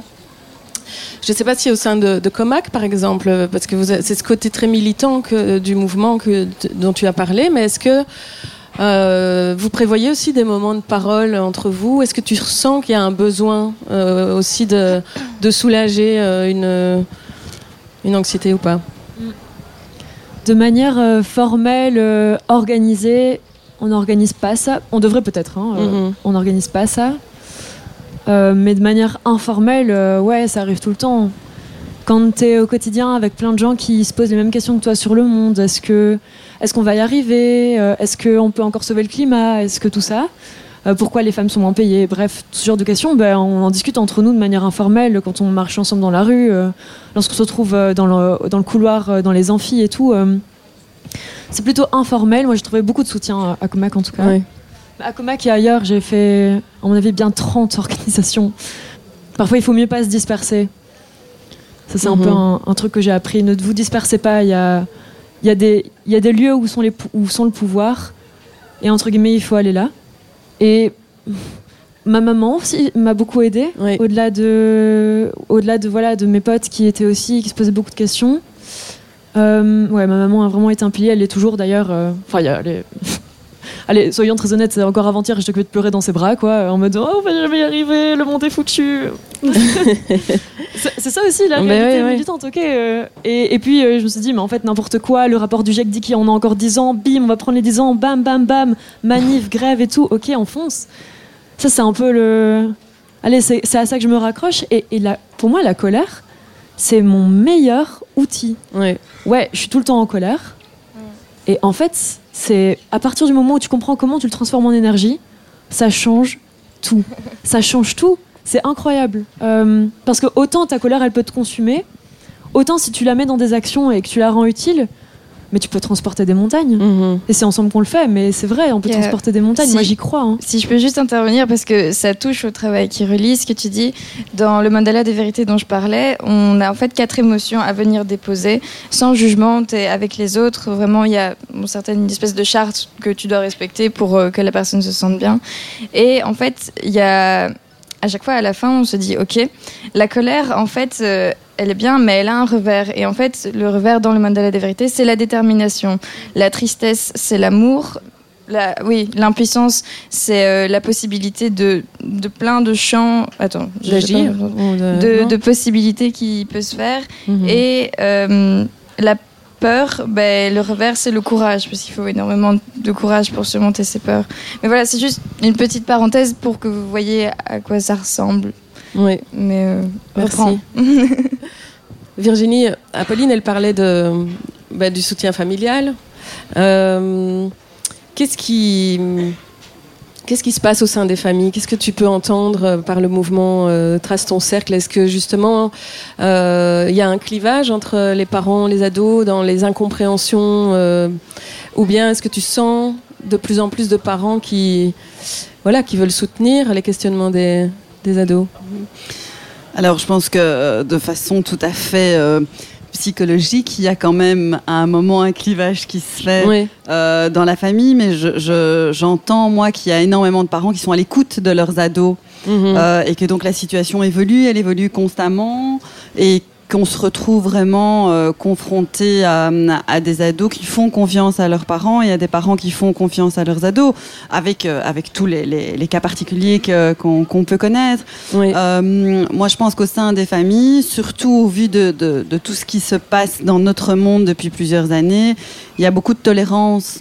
Je ne sais pas si au sein de, Comac, par exemple, parce que c'est ce côté très militant du mouvement dont tu as parlé, mais est-ce que euh, vous prévoyez aussi des moments de parole entre vous? Est-ce que tu ressens qu'il y a un besoin euh, aussi de, soulager une anxiété ou pas? De manière euh, formelle, euh, organisée, on n'organise pas ça. On devrait peut-être, hein, euh, mhm. on n'organise pas ça. mais de manière informelle, ouais, ça arrive tout le temps. Quand tu es au quotidien avec plein de gens qui se posent les mêmes questions que toi sur le monde, est-ce que est-ce qu'on va y arriver? Est-ce qu'on peut encore sauver le climat? Est-ce que tout ça? Pourquoi les femmes sont moins payées? Bref, ce genre de questions, ben, on en discute entre nous de manière informelle quand on marche ensemble dans la rue, lorsqu'on se retrouve dans le, dans le couloir, dans les amphis et tout c'est plutôt informel. Moi, j'ai trouvé beaucoup de soutien à Comac en tout cas. À Comac et ailleurs, j'ai fait, à mon avis, bien 30 [LAUGHS] organisations. Parfois, il faut mieux pas se disperser. Ça, c'est un peu mhm. un, truc que j'ai appris. Ne vous dispersez pas. Il y a, il y, a des, il y a des lieux où sont, les, où sont le pouvoir. Et entre guillemets, il faut aller là. Et ma maman aussi m'a beaucoup aidée. Au-delà de, au-delà de, voilà, de mes potes qui étaient aussi, qui se posaient beaucoup de questions. Euh, ouais, ma maman a vraiment été un pilier. Elle est toujours d'ailleurs. Euh, enfin, Allez, soyons très honnêtes, encore avant-hier, je te de pleurer dans ses bras, quoi, en mode Oh, je vais y arriver, le monde est foutu. [LAUGHS] c'est ça aussi la réalité militante, ok. Euh. Et, et, puis, je me suis dit, mais en fait, n'importe quoi, le rapport du GIEC dit qu'on a encore 10 ans, bim, on va prendre les 10 ans, bam, bam, bam, manif, grève et tout, ok, on fonce. Ça, c'est un peu le. Allez, c'est à ça que je me raccroche. Et, et la, pour moi, la colère, c'est mon meilleur outil. Ouais. Ouais, je suis tout le temps en colère. Et en fait, c'est à partir du moment où tu comprends comment tu le transformes en énergie, ça change tout. ça change tout. C'est incroyable. Euh, parce que autant ta colère, elle peut te consumer, autant si tu la mets dans des actions et que tu la rends utile, mais tu peux transporter des montagnes. Mhm. Et c'est ensemble qu'on le fait, mais c'est vrai, on peut transporter des montagnes. Moi, j'y crois. Hein. Si je peux juste intervenir, parce que ça touche au travail qui relie ce que tu dis. Dans le mandala des vérités dont je parlais, on a en fait quatre émotions à venir déposer, sans jugement, es avec les autres. Vraiment, il y a une certaine espèce de charte que tu dois respecter pour euh, que la personne se sente bien. Et en fait, il y a à chaque fois à la fin, on se dit ok, la colère, en fait, euh, elle est bien, mais elle a un revers. Et en fait, le revers dans le mandala des vérités, c'est la détermination. La tristesse, c'est l'amour. La, oui, l'impuissance, c'est euh, la possibilité de, de plein de champs, attends, de, de, possibilités qui peuvent se faire. Mhm. Et euh, la peur, ben, le revers, c'est le courage, parce qu'il faut énormément de courage pour surmonter ses peurs. Mais voilà, c'est juste une petite parenthèse pour que vous voyez à quoi ça ressemble. Oui. Mais euh, Merci. [LAUGHS] Virginie, Apolline, elle parlait de, bah, du soutien familial. Euh, Qu'est-ce qui, qu'est-ce qui se passe au sein des familles? Qu'est-ce que tu peux entendre par le mouvement euh, Trace ton cercle? Est-ce que justement euh, il y a un clivage entre les parents, les ados, dans les incompréhensions euh, Ou bien est-ce que tu sens de plus en plus de parents qui, voilà, qui veulent soutenir les questionnements des, des ados Alors, je pense que euh, de façon tout à fait euh, psychologique, il y a quand même à un moment un clivage qui se fait Oui. euh, dans la famille, mais je- je- j'entends, moi, qu'il y a énormément de parents qui sont à l'écoute de leurs ados Mhm. euh, et que donc la situation évolue, elle évolue constamment et qu'on se retrouve vraiment euh, confronté à, à des ados qui font confiance à leurs parents et à des parents qui font confiance à leurs ados, avec, euh, avec tous les, les- les cas particuliers qu'on peut connaître. Oui. Euh, moi, je pense qu'au sein des familles, surtout au vu de, de- de tout ce qui se passe dans notre monde depuis plusieurs années, il y a beaucoup de tolérance.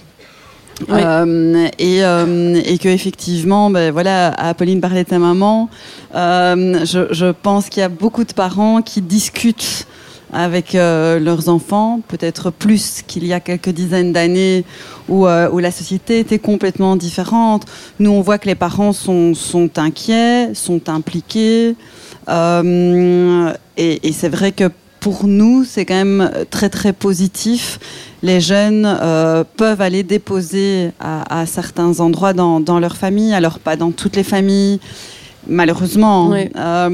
Euh, et, euh, et que effectivement, ben voilà, Apolline parlait de sa maman. Euh, je, pense qu'il y a beaucoup de parents qui discutent avec euh, leurs enfants, peut-être plus qu'il y a quelques dizaines d'années où, la société était complètement différente. Nous, on voit que les parents sont, inquiets, sont impliqués. Et c'est vrai que pour nous, c'est quand même très très positif. Les jeunes euh, peuvent aller déposer à, à certains endroits dans, dans leur famille, alors pas dans toutes les familles, malheureusement. Oui. Euh,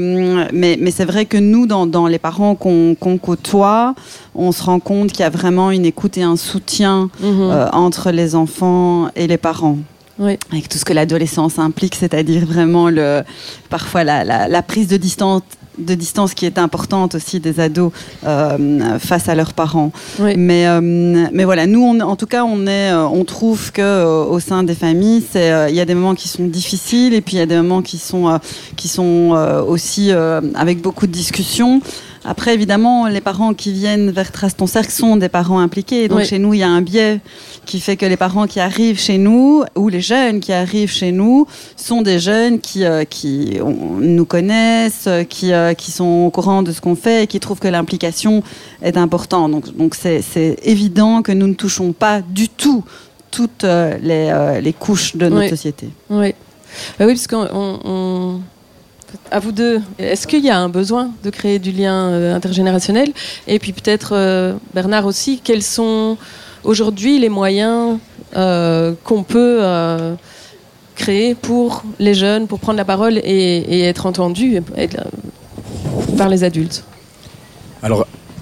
mais mais c'est vrai que nous, dans, dans les parents qu'on côtoie, on se rend compte qu'il y a vraiment une écoute et un soutien Mhm. euh, entre les enfants et les parents. Oui. Avec tout ce que l'adolescence implique, c'est-à-dire vraiment le, parfois la, la, la prise de distance de distance qui est importante aussi des ados euh, face à leurs parents. Oui. Mais, euh, mais voilà, nous, on, en tout cas, on, est, euh, on trouve que euh, au sein des familles, il y a des moments qui sont difficiles et puis il y a des moments qui sont, qui sont aussi avec beaucoup de discussions. Après, évidemment, les parents qui viennent vers Trace ton cercle sont des parents impliqués. Donc Oui. chez nous, il y a un biais qui fait que les parents qui arrivent chez nous ou les jeunes qui arrivent chez nous sont des jeunes qui, euh, qui on- nous connaissent, qui, euh, qui sont au courant de ce qu'on fait et qui trouvent que l'implication est importante. Donc, donc c'est, c'est évident que nous ne touchons pas du tout toutes euh, les, euh, les couches de notre Oui. société. Oui, Bah oui parce qu'on. on- on- À vous deux, est-ce qu'il y a un besoin de créer du lien euh, intergénérationnel? Et puis peut-être, euh, Bernard aussi, quels sont aujourd'hui les moyens euh, qu'on peut créer pour les jeunes, pour prendre la parole et, être euh, par les adultes?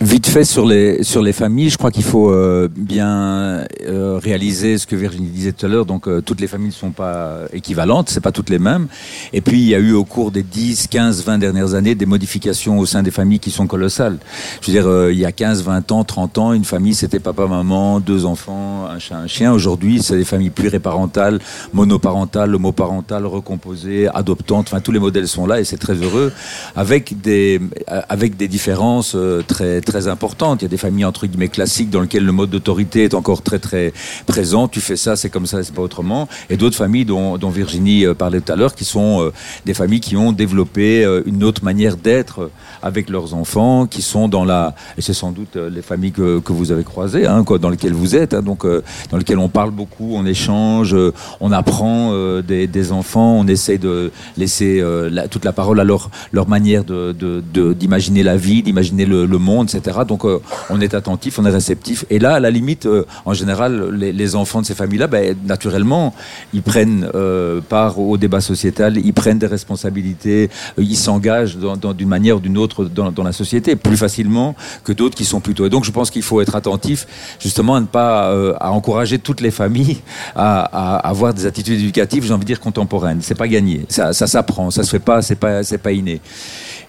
Vite fait sur les, sur les familles, je crois qu'il faut euh, bien euh, réaliser ce que Virginie disait tout à l'heure. Donc, euh, toutes les familles ne sont pas équivalentes, c'est pas toutes les mêmes. Et puis, il y a eu au cours des 10, 15, 20 dernières années des modifications au sein des familles qui sont colossales. Je veux dire, euh, il y a 15, 20 ans, 30 ans, une famille, c'était papa, maman, deux enfants, un chat, un chien. Aujourd'hui, c'est des familles pluriparentales, monoparentales, homoparentales, recomposées, adoptantes. Enfin, tous les modèles sont là et c'est très heureux, avec des, euh, avec des différences euh, très, très importantes. Il y a des familles entre guillemets classiques dans lesquelles le mode d'autorité est encore très, très présent. Tu fais ça, c'est comme ça, c'est pas autrement. Et d'autres familles dont, Virginie euh, parlait tout à l'heure, qui sont euh, des familles qui ont développé euh, une autre manière d'être avec leurs enfants, qui sont dans la, et c'est sans doute les familles que, que vous avez croisées, hein, quoi, dans lesquelles vous êtes, hein, donc dans lesquelles on parle beaucoup, on échange, on apprend des, enfants, on essaye de laisser la- toute la parole à leur, leur manière de, de- de- d'imaginer la vie, d'imaginer le monde, Donc euh, on est attentif, on est réceptif. Et là, à la limite, euh, en général, les, enfants de ces familles-là, ben, naturellement, ils prennent euh, part au débat sociétal, ils prennent des responsabilités, ils s'engagent d'une manière ou d'une autre dans, la société plus facilement que d'autres qui sont plutôt. Et donc, je pense qu'il faut être attentif, justement, à ne pas à encourager toutes les familles à, avoir des attitudes éducatives, j'ai envie de dire contemporaines. C'est pas gagné, ça, ça s'apprend, ça se fait pas, c'est pas, pas inné.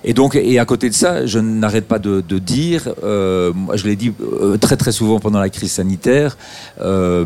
Et donc, et à côté de ça, je n'arrête pas de, dire, euh, moi je l'ai dit euh, très très souvent pendant la crise sanitaire, euh,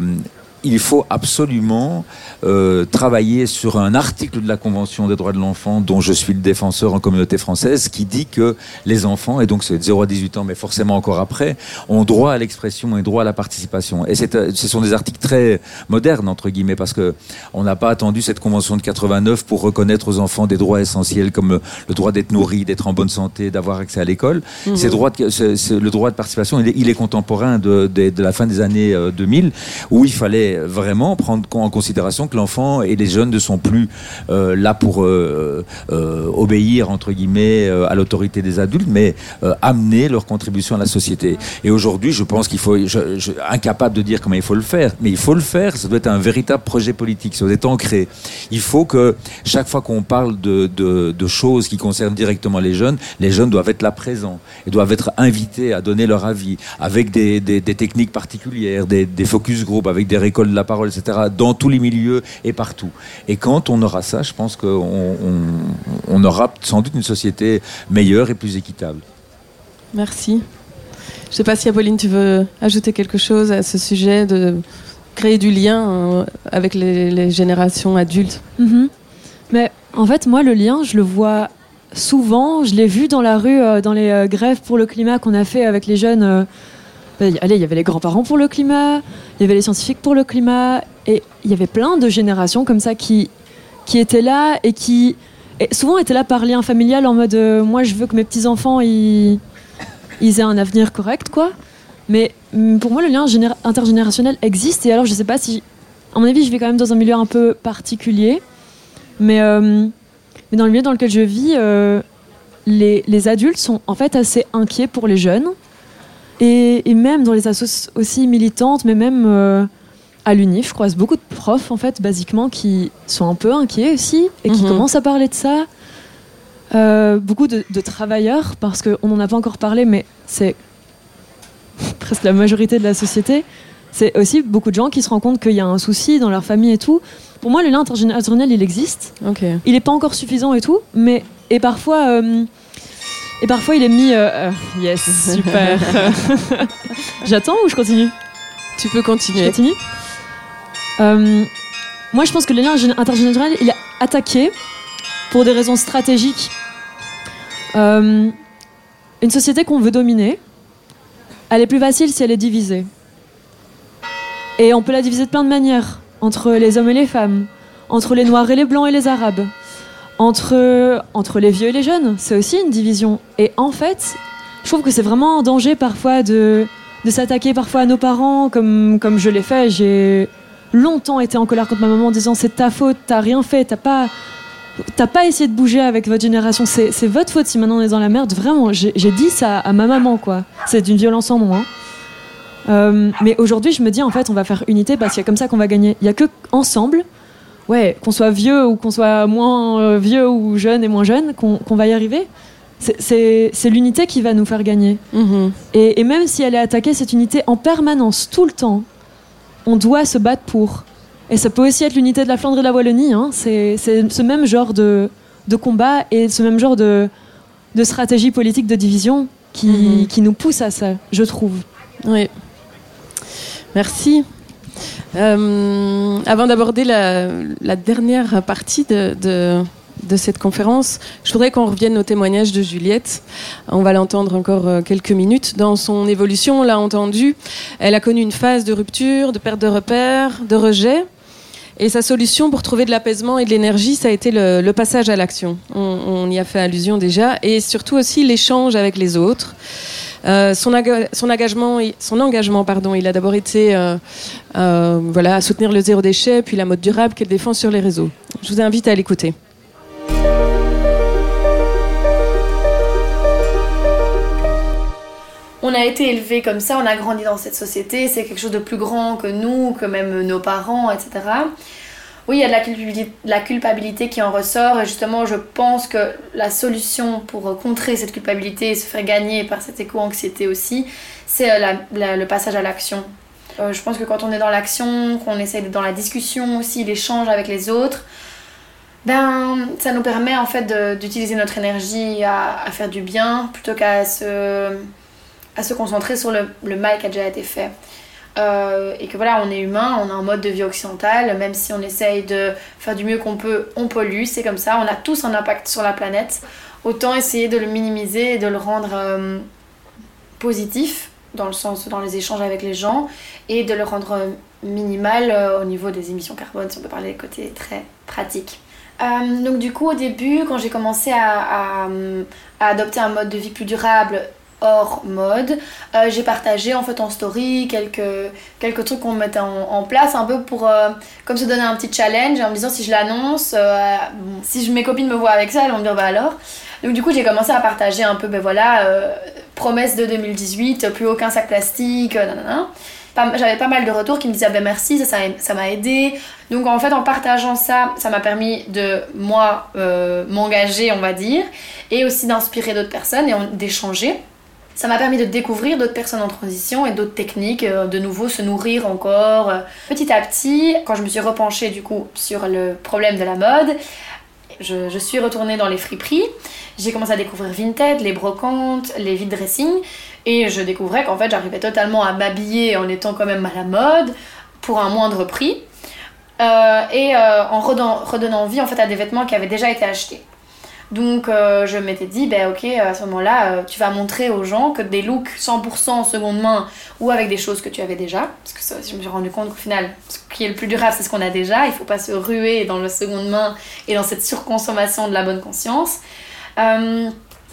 il faut absolument euh, travailler sur un article de la Convention des droits de l'enfant dont je suis le défenseur en communauté française qui dit que les enfants, et donc c'est de 0 à 18 ans, mais forcément encore après, ont droit à l'expression et droit à la participation. Et euh, ce sont des articles très modernes, entre guillemets, parce que on n'a pas attendu cette Convention de 89 pour reconnaître aux enfants des droits essentiels comme le droit d'être nourri, d'être en bonne santé, d'avoir accès à l'école. Mmh. Ces droits le droit de participation, il est, contemporain de, de, la fin des années 2000, euh, où il fallait vraiment prendre en considération que l'enfant et les jeunes ne sont plus euh, là pour euh, obéir, entre guillemets, à l'autorité des adultes, mais amener leur contribution à la société. Et aujourd'hui, je pense qu'il faut, incapable de dire comment il faut le faire, mais il faut le faire, ça doit être un véritable projet politique, ça doit être ancré. Il faut que chaque fois qu'on parle de, choses qui concernent directement les jeunes, les jeunes doivent être là présents et doivent être invités à donner leur avis, avec des techniques particulières, des, des, focus group, avec des récoltes de la parole, etc., dans tous les milieux et partout. Et quand on aura ça, je pense qu'on on, on aura sans doute une société meilleure et plus équitable. Merci. Je ne sais pas si Apolline, tu veux ajouter quelque chose à ce sujet de créer du lien euh, avec les, les générations adultes. -hmm. Mais en fait, moi, le lien, je le vois souvent, je l'ai vu dans la rue, euh, dans les euh, grèves pour le climat qu'on a fait avec les jeunes. Euh, allez, il y avait les grands-parents pour le climat, il y avait les scientifiques pour le climat, et il y avait plein de générations comme ça qui, qui étaient là et qui souvent étaient là par lien familial en mode euh, moi je veux que mes petits-enfants ils, aient un avenir correct, quoi. Mais mm, pour moi, le lien intergénérationnel existe, et alors je sais pas si. À mon avis, je vais quand même dans un milieu un peu particulier, mais. Euh, dans le milieu dans lequel je vis, euh, les, adultes sont en fait assez inquiets pour les jeunes. Et, et même dans les associations aussi militantes, mais même euh, à l'UNIF, je croise beaucoup de profs, en fait, basiquement, qui sont un peu inquiets aussi et qui mmh. commencent à parler de ça. Euh, beaucoup de, de, travailleurs, parce qu'on n'en a pas encore parlé, mais c'est [LAUGHS] presque la majorité de la société. C'est aussi beaucoup de gens qui se rendent compte qu'il y a un souci dans leur famille et tout. Pour moi, le lien intergénérationnel, il existe. Okay. Il n'est pas encore suffisant et tout, mais et parfois, euh, et parfois, il est mis. Euh, yes, super. [LAUGHS] J'attends ou je continue? Tu peux continuer. Je continue? Euh, moi, je pense que le lien intergénérationnel, il est attaqué pour des raisons stratégiques. Euh, une société qu'on veut dominer, elle est plus facile si elle est divisée. Et on peut la diviser de plein de manières entre les hommes et les femmes, entre les noirs et les blancs et les arabes, entre, entre les vieux et les jeunes. C'est aussi une division. Et en fait, je trouve que c'est vraiment un danger parfois de, de s'attaquer parfois à nos parents, comme, comme je l'ai fait. J'ai longtemps été en colère contre ma maman en disant c'est ta faute, t'as rien fait, t'as pas. T'as pas essayé de bouger avec votre génération, c'est votre faute si maintenant on est dans la merde. Vraiment, j'ai dit ça à ma maman, quoi. C'est d'une violence en moi. Euh, mais aujourd'hui, je me dis en fait, on va faire unité parce qu'il y a comme ça qu'on va gagner. Il y a que ensemble, ouais, qu'on soit vieux ou qu'on soit moins euh, vieux ou jeune et moins jeune, qu'on qu va y arriver. C'est l'unité qui va nous faire gagner. -hmm. et, et, même si elle est attaquée, cette unité en permanence, tout le temps, on doit se battre pour. Et ça peut aussi être l'unité de la Flandre et de la Wallonie. Hein. C'est ce même genre de, de, combat et ce même genre de, de stratégie politique de division qui, -hmm. qui nous pousse à ça, je trouve. Oui. Merci. Euh, avant d'aborder la, dernière partie de, de, cette conférence, je voudrais qu'on revienne au témoignage de Juliette. On va l'entendre encore euh, quelques minutes. Dans son évolution, on l'a entendu, elle a connu une phase de rupture, de perte de repères, de rejet. Et sa solution pour trouver de l'apaisement et de l'énergie, ça a été le, passage à l'action. On, on, y a fait allusion déjà. Et surtout aussi l'échange avec les autres. Euh, son, engagement, il a d'abord été euh, euh, voilà, à soutenir le zéro déchet, puis la mode durable qu'elle défend sur les réseaux. Je vous invite à l'écouter. On a été élevé comme ça, on a grandi dans cette société, c'est quelque chose de plus grand que nous, que même nos parents, etc. Oui, il y a de la, culpabilité, qui en ressort et justement je pense que la solution pour contrer cette culpabilité et se faire gagner par cette éco-anxiété aussi, c'est euh, le passage à l'action. Euh, je pense que quand on est dans l'action, qu'on essaie d'être dans la discussion aussi, l'échange avec les autres, ben, ça nous permet en fait d'utiliser notre énergie à, faire du bien plutôt qu'à se, concentrer sur le mal qui a déjà été fait. Euh, et que voilà, on est humain, on a un mode de vie occidental, même si on essaye de faire du mieux qu'on peut, on pollue, c'est comme ça, on a tous un impact sur la planète. Autant essayer de le minimiser et de le rendre euh, positif dans le sens dans les échanges avec les gens et de le rendre minimal euh, au niveau des émissions carbone si on peut parler des côtés très pratiques. Donc du coup au début quand j'ai commencé à, adopter un mode de vie plus durable hors mode, euh, j'ai partagé en fait en story quelques, quelques trucs qu'on mettait en, place un peu pour comme se donner un petit challenge en me disant si je l'annonce, si je, mes copines me voient avec ça elles vont me dire bah alors. Donc du coup j'ai commencé à partager un peu ben voilà promesse de 2018, plus aucun sac plastique, nanana j'avais pas mal de retours qui me disaient ah ben merci, ça, ça m'a aidé. Donc en fait, en partageant ça, ça m'a permis de moi euh, m'engager, on va dire, et aussi d'inspirer d'autres personnes et d'échanger. Ça m'a permis de découvrir d'autres personnes en transition et d'autres techniques, euh, de nouveau se nourrir encore. Petit à petit, quand je me suis repenchée du coup sur le problème de la mode, je, suis retournée dans les friperies. J'ai commencé à découvrir Vinted, les brocantes, les vide dressing. Et je découvrais qu'en fait, j'arrivais totalement à m'habiller en étant quand même à la mode pour un moindre prix. Euh, et euh, en redonnant, redonnant, vie en fait à des vêtements qui avaient déjà été achetés. Donc euh, je m'étais dit, ben ok, à ce moment-là, tu vas montrer aux gens que des looks 100% en seconde main ou avec des choses que tu avais déjà, parce que ça, je me suis rendu compte qu'au final, ce qui est le plus durable, c'est ce qu'on a déjà, il faut pas se ruer dans le seconde main et dans cette surconsommation de la bonne conscience.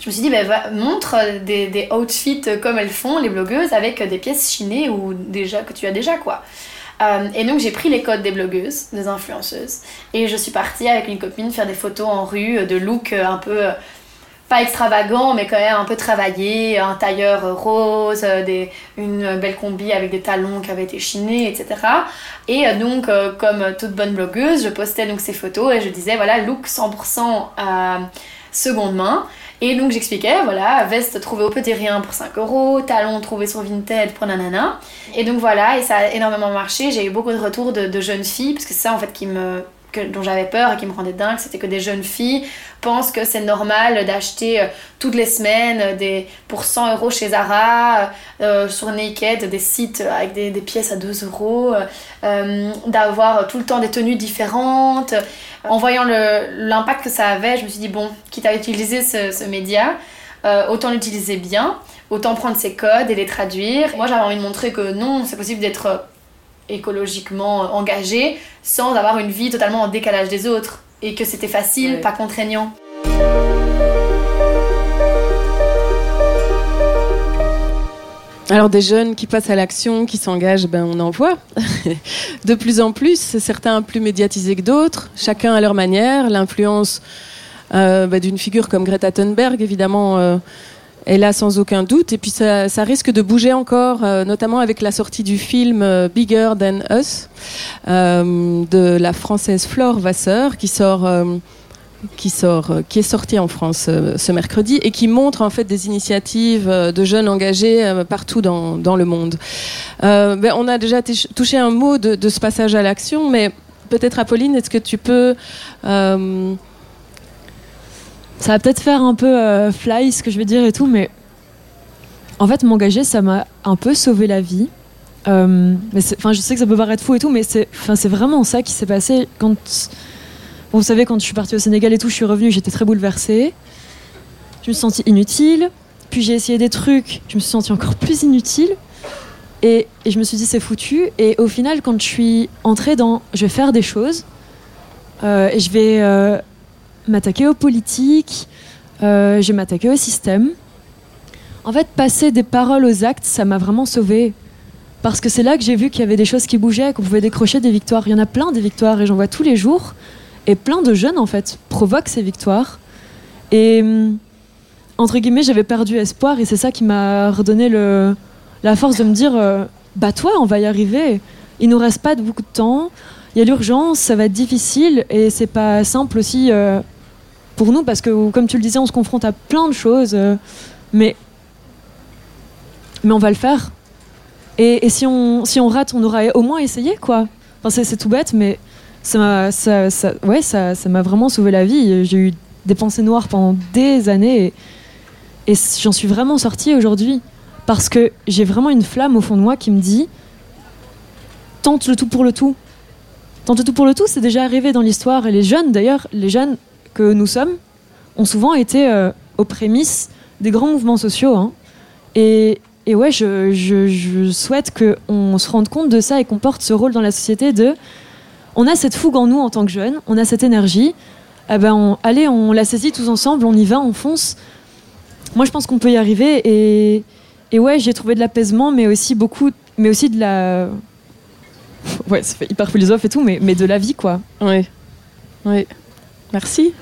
Je me suis dit, bah, montre des, des, outfits comme elles font, les blogueuses, avec des pièces chinées ou déjà, que tu as déjà, quoi. Euh, et donc j'ai pris les codes des blogueuses, des influenceuses, et je suis partie avec une copine faire des photos en rue de looks un peu, pas extravagants, mais quand même un peu travaillés, un tailleur rose, une belle combi avec des talons qui avaient été chinés, etc. Et euh, donc, euh, comme toute bonne blogueuse, je postais donc ces photos et je disais, voilà, look 100% seconde main. Et donc j'expliquais, voilà, veste trouvée au petit rien pour 5 euros, talons trouvés sur Vinted pour nanana. Et donc voilà, et ça a énormément marché. J'ai eu beaucoup de retours de, jeunes filles, parce que c'est ça en fait qui me, dont j'avais peur et qui me rendait dingue, c'était que des jeunes filles pensent que c'est normal d'acheter euh, toutes les semaines euh, des, pour 100 euros chez Zara, euh, sur Naked, des sites avec des, pièces à 2 euros, d'avoir tout le temps des tenues différentes. En voyant l'impact que ça avait, je me suis dit, bon, quitte à utiliser ce, média, autant l'utiliser bien, autant prendre ses codes et les traduire. Moi, j'avais envie de montrer que non, c'est possible d'être écologiquement engagé sans avoir une vie totalement en décalage des autres et que c'était facile, pas contraignant. Alors des jeunes qui passent à l'action, qui s'engagent, ben on en voit [LAUGHS] de plus en plus. Certains plus médiatisés que d'autres, chacun à leur manière. L'influence euh, ben, d'une figure comme Greta Thunberg, évidemment, euh, est là sans aucun doute. Et puis ça, risque de bouger encore, euh, notamment avec la sortie du film Bigger Than Us de la française Flore Vasseur, qui sort qui sort, euh, qui est sorti en France euh, ce mercredi et qui montre en fait des initiatives euh, de jeunes engagés partout dans, le monde. Ben, on a déjà touché un mot de, ce passage à l'action, mais peut-être Apolline, est-ce que tu peux ça va peut-être faire un peu fly ce que je vais dire et tout, mais en fait, m'engager, ça m'a un peu sauvé la vie. enfin, je sais que ça peut paraître fou et tout, mais c'est vraiment ça qui s'est passé quand vous savez, quand je suis partie au Sénégal et tout, je suis revenue, j'étais très bouleversée. Je me suis sentie inutile. Puis j'ai essayé des trucs, je me suis sentie encore plus inutile. Et, je me suis dit, c'est foutu. Et au final, quand je suis entrée dans je vais faire des choses, euh, je vais euh, m'attaquer aux politiques, euh, je vais m'attaquer au système. En fait, passer des paroles aux actes, ça m'a vraiment sauvée. Parce que c'est là que j'ai vu qu'il y avait des choses qui bougeaient, qu'on pouvait décrocher des victoires. Il y en a plein des victoires et j'en vois tous les jours. Et plein de jeunes, en fait, provoquent ces victoires. Et, hum, entre guillemets, j'avais perdu espoir et c'est ça qui m'a redonné la force de me dire euh, bah, toi, on va y arriver. Il nous reste pas beaucoup de temps. Il y a l'urgence, ça va être difficile et c'est pas simple aussi euh, pour nous parce que, comme tu le disais, on se confronte à plein de choses. Euh, mais, mais on va le faire. Et, et, si, on, si on rate, on aura au moins essayé, quoi. Enfin, c'est tout bête, mais ça m'a ça, ça, ouais, ça, ça m'a vraiment sauvé la vie. J'ai eu des pensées noires pendant des années et, j'en suis vraiment sortie aujourd'hui parce que j'ai vraiment une flamme au fond de moi qui me dit tente le tout pour le tout. Tente le tout pour le tout, c'est déjà arrivé dans l'histoire. Et les jeunes, d'ailleurs, les jeunes que nous sommes, ont souvent été euh, aux prémices des grands mouvements sociaux. hein. Et, et ouais, je, je, je souhaite qu'on se rende compte de ça et qu'on porte ce rôle dans la société de... On a cette fougue en nous en tant que jeunes, on a cette énergie. Eh ben on, allez, on la saisit tous ensemble, on y va, on fonce. Moi, je pense qu'on peut y arriver. Et, ouais, j'ai trouvé de l'apaisement, mais aussi beaucoup, mais aussi de la... [LAUGHS] Ouais, ça fait hyper philosophe et tout, mais, mais de la vie, quoi. Oui. Oui. Merci.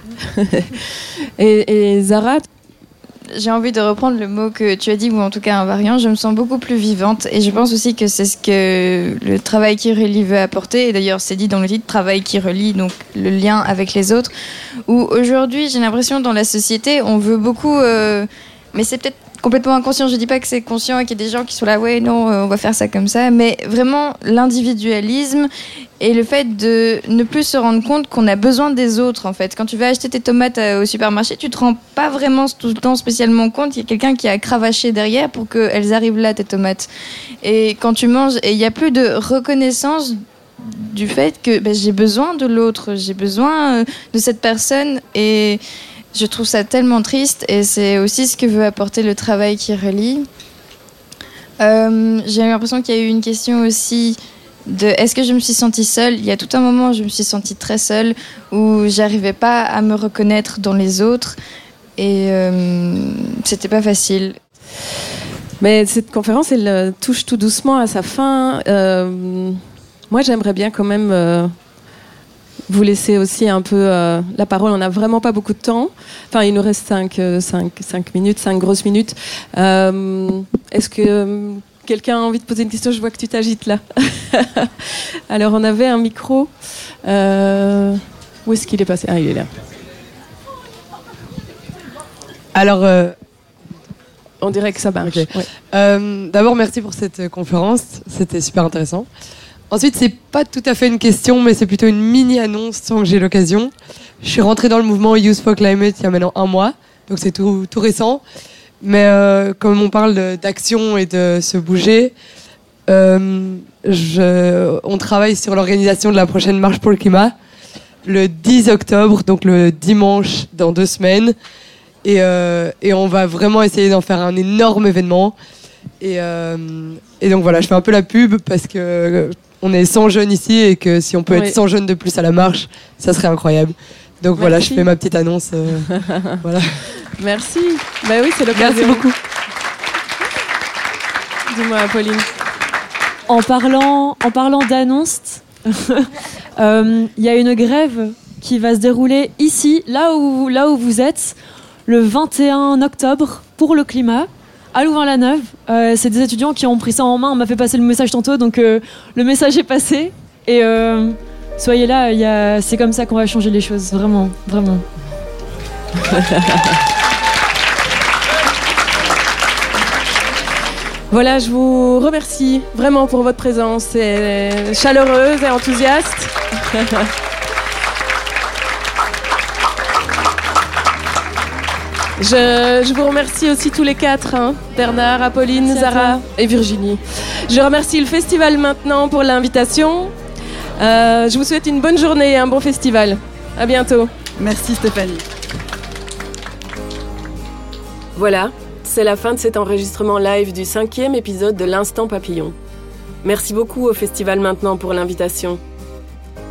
[LAUGHS] et Zara, J'ai envie de reprendre le mot que tu as dit, ou en tout cas un variant. Je me sens beaucoup plus vivante et je pense aussi que c'est ce que le travail qui relie veut apporter. Et d'ailleurs, c'est dit dans le titre, travail qui relie, donc le lien avec les autres. Où aujourd'hui, j'ai l'impression dans la société, on veut beaucoup. euh, mais c'est peut-être complètement inconscient. Je dis pas que c'est conscient et qu'il y a des gens qui sont là, ouais, non, euh, on va faire ça comme ça. Mais vraiment, l'individualisme et le fait de ne plus se rendre compte qu'on a besoin des autres, en fait. Quand tu vas acheter tes tomates euh, au supermarché, tu te rends pas vraiment tout le temps spécialement compte qu'il y a quelqu'un qui a cravaché derrière pour qu'elles arrivent là, tes tomates. Et quand tu manges, et il n'y a plus de reconnaissance du fait que ben, j'ai besoin de l'autre, j'ai besoin euh, de cette personne et je trouve ça tellement triste et c'est aussi ce que veut apporter le travail qui relie. Euh, j'ai l'impression qu'il y a eu une question aussi de est-ce que je me suis sentie seule? Il y a tout un moment où je me suis sentie très seule, où j'arrivais pas à me reconnaître dans les autres et euh, c'était pas facile. Mais cette conférence, elle euh, touche tout doucement à sa fin. Euh, moi, j'aimerais bien quand même vous laisser aussi un peu euh, la parole. On n'a vraiment pas beaucoup de temps. Enfin, il nous reste 5 minutes, 5 grosses minutes. Euh, Est-ce que euh, quelqu'un a envie de poser une question? Je vois que tu t'agites là. [LAUGHS] Alors, on avait un micro. Euh, où est-ce qu'il est passé? Ah, il est là. Alors, euh, On dirait que ça marche. Ouais. euh, d'abord, merci pour cette euh, conférence. C'était super intéressant. Ensuite, c'est pas tout à fait une question, mais c'est plutôt une mini-annonce sans que j'ai l'occasion. Je suis rentrée dans le mouvement Youth for Climate il y a maintenant un mois, donc c'est tout, tout récent. Mais euh, comme on parle d'action et de se bouger, euh, on travaille sur l'organisation de la prochaine marche pour le climat le 10 octobre, donc le dimanche dans deux semaines. Et, euh, et on va vraiment essayer d'en faire un énorme événement. Et, donc voilà, je fais un peu la pub parce que on est 100 jeunes ici et que si on peut Oui. être 100 jeunes de plus à la marche, ça serait incroyable. Donc voilà, je fais ma petite annonce. euh, [LAUGHS] voilà. Merci. Ben oui, c'est l'occasion. Merci beaucoup. Dis-moi, Pauline. En parlant, en parlant d'annonces, [LAUGHS] euh, il y a une grève qui va se dérouler ici, là où, là où vous êtes, le 21 octobre pour le climat. À Louvain-la-Neuve, Euh, c'est des étudiants qui ont pris ça en main. On m'a fait passer le message tantôt, donc euh, le message est passé. Et euh, soyez là, c'est comme ça qu'on va changer les choses, vraiment, vraiment. [LAUGHS] Voilà, je vous remercie vraiment pour votre présence chaleureuse et enthousiaste. [LAUGHS] Je, je vous remercie aussi tous les quatre, hein, Bernard, Apolline, Merci Zara et Virginie. Je remercie le festival maintenant pour l'invitation. Euh, je vous souhaite une bonne journée et un bon festival. À bientôt. Merci Stéphanie. Voilà, c'est la fin de cet enregistrement live du cinquième épisode de l'Instant Papillon. Merci beaucoup au Festival Maintenant pour l'invitation.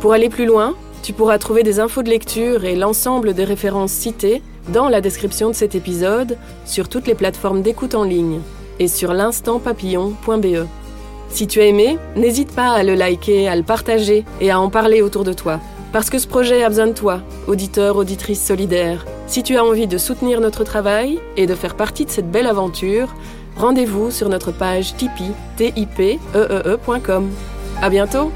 Pour aller plus loin, tu pourras trouver des infos de lecture et l'ensemble des références citées dans la description de cet épisode sur toutes les plateformes d'écoute en ligne et sur l'instantpapillon.be. Si tu as aimé, n'hésite pas à le liker, à le partager et à en parler autour de toi. Parce que ce projet a besoin de toi, auditeur, auditrice solidaire. Si tu as envie de soutenir notre travail et de faire partie de cette belle aventure, rendez-vous sur notre page Tipeee, t i p e e e.com. À bientôt!